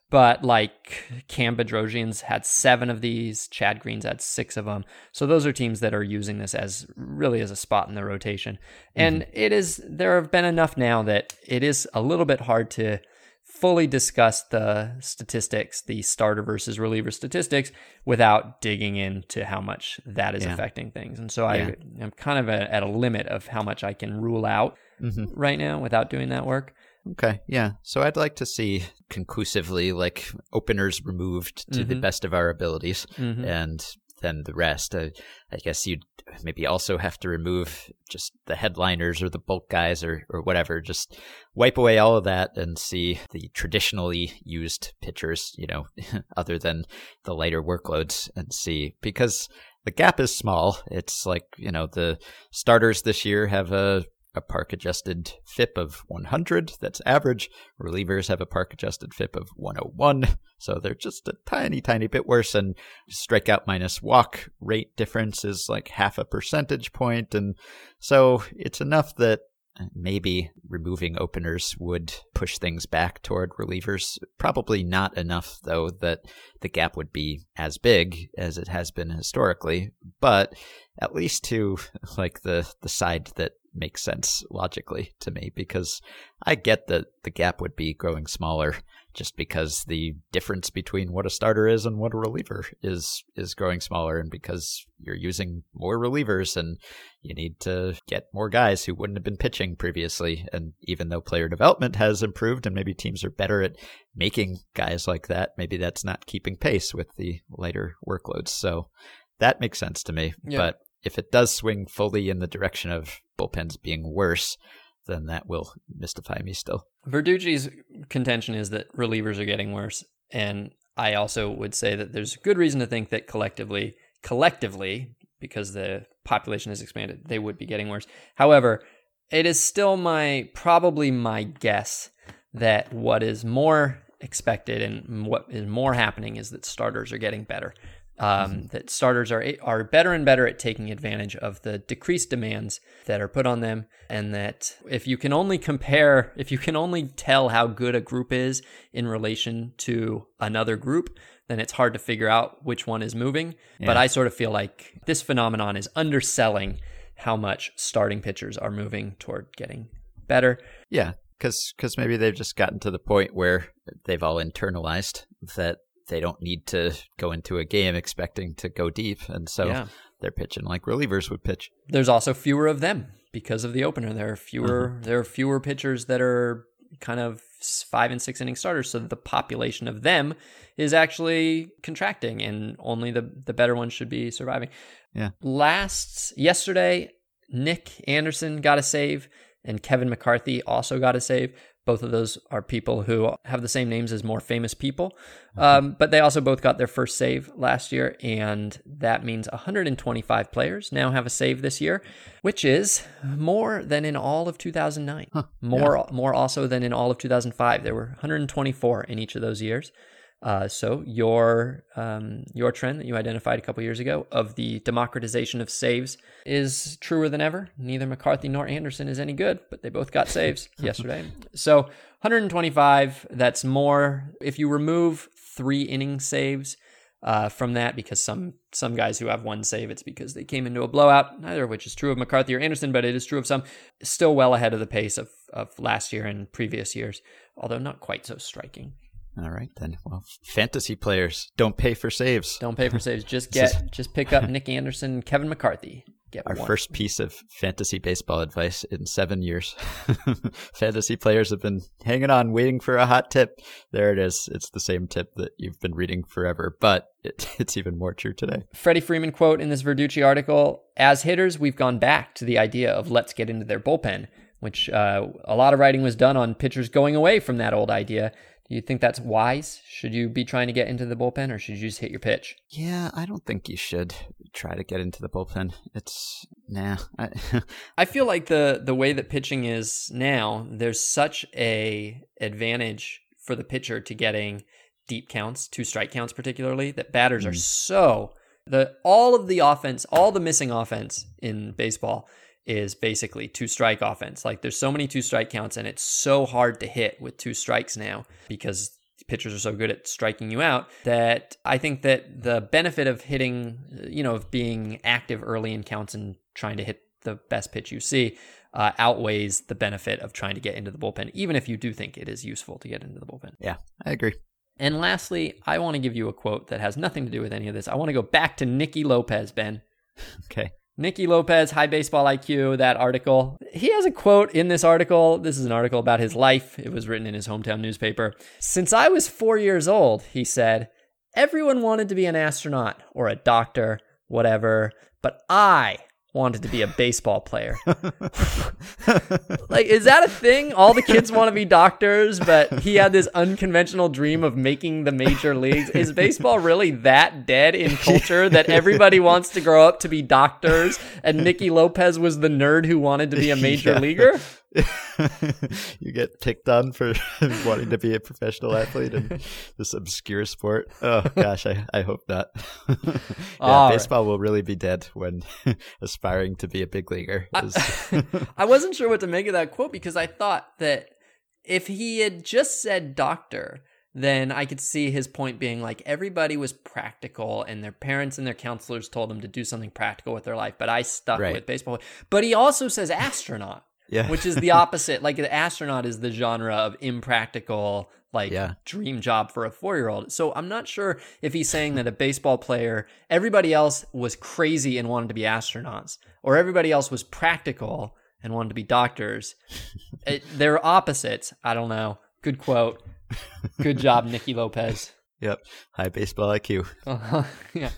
But like Cam Bedrosian's had seven of these, Chad Green's had six of them. So those are teams that are using this as really as a spot in the rotation. And it is there have been enough now that it is a little bit hard to fully discuss the statistics, the starter versus reliever statistics, without digging into how much that is Yeah. affecting things. And so Yeah. I am kind of a, at a limit of how much I can rule out Mhm. right now without doing that work. Okay, yeah. So I'd like to see conclusively like openers removed to the Mhm. best of our abilities, Mhm. and then the rest. I, I guess you'd maybe also have to remove just the headliners or the bulk guys or or whatever. Just wipe away all of that and see the traditionally used pitchers. You know, other than the lighter workloads, and see because the gap is small. It's like you know the starters this year have a a park adjusted FIP of 100. That's average. Relievers have a park adjusted FIP of 101. So they're just a tiny, tiny bit worse. And strikeout minus walk rate difference is like half a percentage point. And so it's enough that maybe removing openers would push things back toward relievers. Probably not enough, though, that the gap would be as big as it has been historically. But at least to like the the side that makes sense logically to me because I get that the gap would be growing smaller just because the difference between what a starter is and what a reliever is is growing smaller and because you're using more relievers and you need to get more guys who wouldn't have been pitching previously. And even though player development has improved and maybe teams are better at making guys like that maybe that's not keeping pace with the lighter workloads. So that makes sense to me. Yeah. but if it does swing fully in the direction of bullpens being worse, then that will mystify me still. Verducci's contention is that relievers are getting worse, and I also would say that there's good reason to think that collectively, collectively, because the population has expanded, they would be getting worse. However, it is still my probably my guess that what is more expected and what is more happening is that starters are getting better. Um, That starters are are better and better at taking advantage of the decreased demands that are put on them, and that if you can only compare, if you can only tell how good a group is in relation to another group, then it's hard to figure out which one is moving. But I sort of feel like this phenomenon is underselling how much starting pitchers are moving toward getting better. Yeah, because because maybe they've just gotten to the point where they've all internalized that they don't need to go into a game expecting to go deep, and so Yeah. they're pitching like relievers would pitch. there's also fewer of them because of the opener. There are fewer mm-hmm. there are fewer pitchers that are kind of five and six inning starters, so the population of them is actually contracting, and only the the better ones should be surviving. Yeah. Last yesterday, Nick Anderson got a save, and Kevin McCarthy also got a save. Both of those are people who have the same names as more famous people. Um, but they also both got their first save last year, and that means 125 players now have a save this year, which is more than in all of 2009. more, more also than in all of 2005. There were 124 in each of those years. Uh, so your um, your trend that you identified a couple years ago of the democratization of saves is truer than ever. Neither McCarthy nor Anderson is any good, but they both got saves yesterday. So 125. That's more. If you remove three inning saves uh, from that, because some some guys who have one save, it's because they came into a blowout. Neither of which is true of McCarthy or Anderson, but it is true of some. Still well ahead of the pace of of last year and previous years, although not quite so striking. All right, then. Well, fantasy players don't pay for saves. Don't pay for saves. Just get just pick up Nick Anderson, Kevin McCarthy. Get Our one. first piece of fantasy baseball advice in seven years. fantasy players have been hanging on, waiting for a hot tip. There it is. It's the same tip that you've been reading forever, but it, it's even more true today. Freddie Freeman quote in this Verducci article: "As hitters, we've gone back to the idea of let's get into their bullpen, which uh, a lot of writing was done on pitchers going away from that old idea. Do you think that's wise? Should you be trying to get into the bullpen, or should you just hit your pitch? Yeah, I don't think you should try to get into the bullpen. It's nah. I, I feel like the the way that pitching is now, there's such a advantage for the pitcher to getting deep counts, two strike counts particularly, that batters are mm. so the all of the offense, all the missing offense in baseball is basically two strike offense. Like there's so many two strike counts and it's so hard to hit with two strikes now because pitchers are so good at striking you out that I think that the benefit of hitting, you know, of being active early in counts and trying to hit the best pitch you see uh, outweighs the benefit of trying to get into the bullpen, even if you do think it is useful to get into the bullpen. yeah, I agree. And lastly, I want to give you a quote that has nothing to do with any of this. I want to go back to Nicky Lopez, Ben. Okay. Nicky Lopez, High Baseball IQ, that article. He has a quote in this article. This is an article about his life. It was written in his hometown newspaper. Since I was four years old, he said, everyone wanted to be an astronaut or a doctor, whatever, but I wanted to be a baseball player. like, is that a thing? All the kids want to be doctors, but he had this unconventional dream of making the major leagues. Is baseball really that dead in culture that everybody wants to grow up to be doctors and Nicky Lopez was the nerd who wanted to be a major Yeah. leaguer? you get picked on for wanting to be a professional athlete in this obscure sport. Oh gosh, I, I hope not. yeah, All right. baseball will really be dead when aspiring to be a big leaguer. is- I wasn't sure what to make of that quote because I thought that if he had just said doctor, then I could see his point being like everybody was practical and their parents and their counselors told them to do something practical with their life, but I stuck Right. with baseball. But he also says astronaut, yeah, which is the opposite. like the astronaut is the genre of impractical, like Yeah. dream job for a four year old. So I'm not sure if he's saying that a baseball player, everybody else was crazy and wanted to be astronauts, or everybody else was practical and wanted to be doctors. It, they're opposites. I don't know. Good quote. Good job, Nicky Lopez. yep. High baseball IQ. Uh-huh. yeah.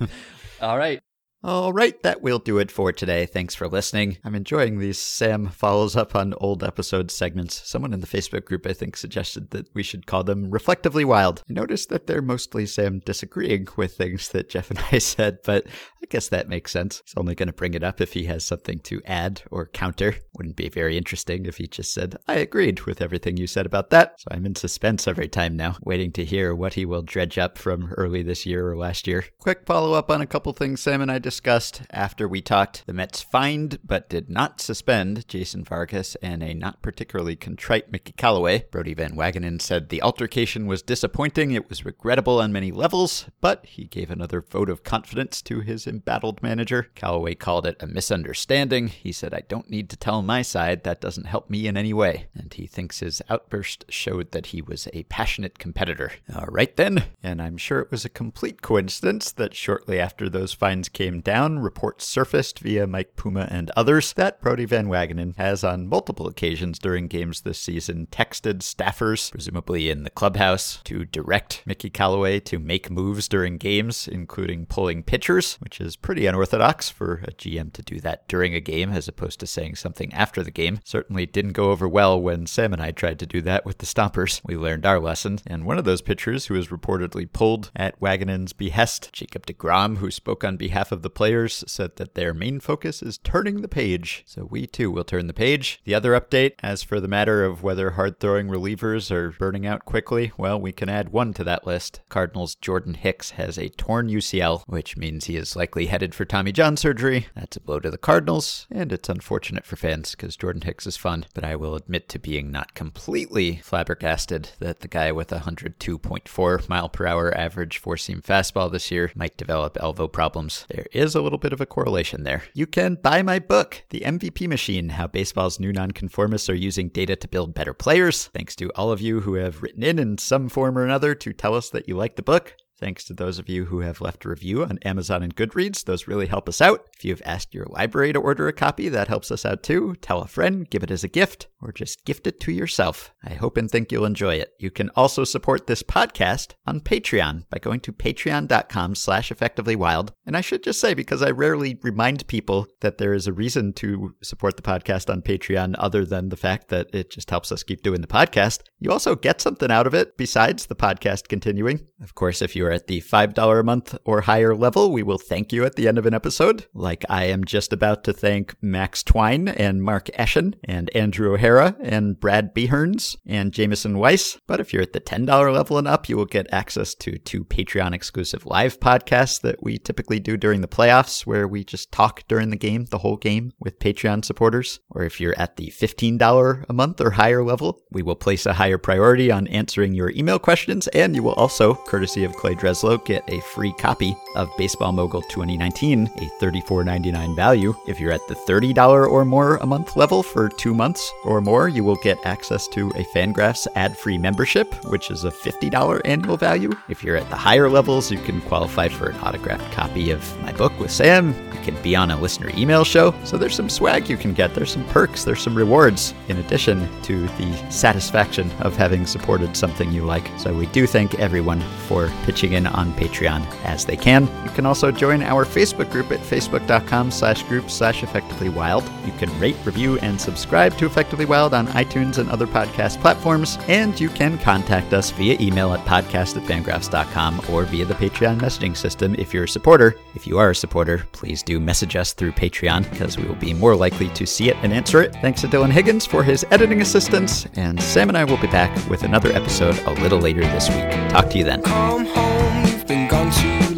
All right. All right, that will do it for today. Thanks for listening. I'm enjoying these Sam follows up on old episode segments. Someone in the Facebook group, I think, suggested that we should call them Reflectively Wild. I noticed that they're mostly Sam disagreeing with things that Jeff and I said, but I guess that makes sense. He's only going to bring it up if he has something to add or counter. Wouldn't be very interesting if he just said, I agreed with everything you said about that. So I'm in suspense every time now, waiting to hear what he will dredge up from early this year or last year. Quick follow up on a couple things Sam and I discussed after we talked. The Mets fined but did not suspend Jason Vargas and a not particularly contrite Mickey Callaway. Brodie Van Wagenen said the altercation was disappointing. It was regrettable on many levels, but he gave another vote of confidence to his embattled manager. Callaway called it a misunderstanding. He said, I don't need to tell my side. That doesn't help me in any way. And he thinks his outburst showed that he was a passionate competitor. All right then. And I'm sure it was a complete coincidence that shortly after those fines came down, reports surfaced via Mike Puma and others that Brodie Van Wagenen has on multiple occasions during games this season texted staffers, presumably in the clubhouse, to direct Mickey Callaway to make moves during games, including pulling pitchers, which is pretty unorthodox for a GM to do that during a game as opposed to saying something after the game. Certainly didn't go over well when Sam and I tried to do that with the Stompers. We learned our lesson, and one of those pitchers who was reportedly pulled at Wagenen's behest, Jacob DeGrom, who spoke on behalf of the players, said that their main focus is turning the page. So we too will turn the page. The other update, as for the matter of whether hard throwing relievers are burning out quickly, well, we can add one to that list. Cardinals Jordan Hicks has a torn UCL, which means he is likely headed for Tommy John surgery. That's a blow to the Cardinals, and it's unfortunate for fans because Jordan Hicks is fun, but I will admit to being not completely flabbergasted that the guy with a 102.4 mile per hour average four seam fastball this year might develop elbow problems. There is a little bit of a correlation there. You can buy my book, The MVP Machine How Baseball's New Nonconformists Are Using Data to Build Better Players. Thanks to all of you who have written in in some form or another to tell us that you like the book. Thanks to those of you who have left a review on Amazon and Goodreads. Those really help us out. If you've asked your library to order a copy, that helps us out too. Tell a friend, give it as a gift, or just gift it to yourself. I hope and think you'll enjoy it. You can also support this podcast on Patreon by going to patreon.com slash effectivelywild. And I should just say, because I rarely remind people that there is a reason to support the podcast on Patreon other than the fact that it just helps us keep doing the podcast, you also get something out of it besides the podcast continuing. Of course, if you are at the $5 a month or higher level, we will thank you at the end of an episode, like I am just about to thank Max Twine and Mark Eschen and Andrew O'Hara and Brad Beherns and Jameson Weiss. But if you're at the $10 level and up, you will get access to two Patreon exclusive live podcasts that we typically do during the playoffs, where we just talk during the game, the whole game, with Patreon supporters. Or if you're at the $15 a month or higher level, we will place a higher priority on answering your email questions, and you will also, courtesy of Clay Dreslough, get a free copy of Baseball Mogul 2019, a $34.99 value. If you're at the $30 or more a month level for two months or more, you will get access to a Fangraphs ad-free membership, which is a $50 annual value. If you're at the higher levels, you can qualify for an autographed copy of my book with Sam. You can be on a listener email show. So there's some swag you can get. There's some perks. There's some rewards in addition to the satisfaction of having supported something you like. So we do thank everyone for pitching in on Patreon as they can. You can also join our Facebook group at facebook.com slash group slash effectively wild. You can rate, review, and subscribe to Effectively Wild on iTunes and other podcast platforms. And you can contact us via email at podcast at fangraphs.com or via the Patreon messaging system if you're a supporter. If you are a supporter, please do message us through Patreon because we will be more likely to see it and answer it. Thanks to Dylan Higgins for his editing assistance, and Sam and I will be back with another episode a little later this week. Talk to you then.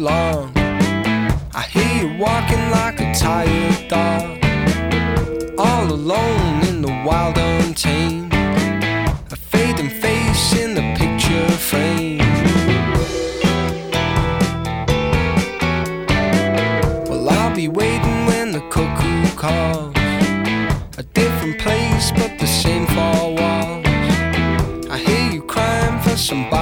Long. I hear you walking like a tired dog. All alone in the wild untamed. A fading face in the picture frame. Well, I'll be waiting when the cuckoo calls. A different place, but the same four walls. I hear you crying for somebody's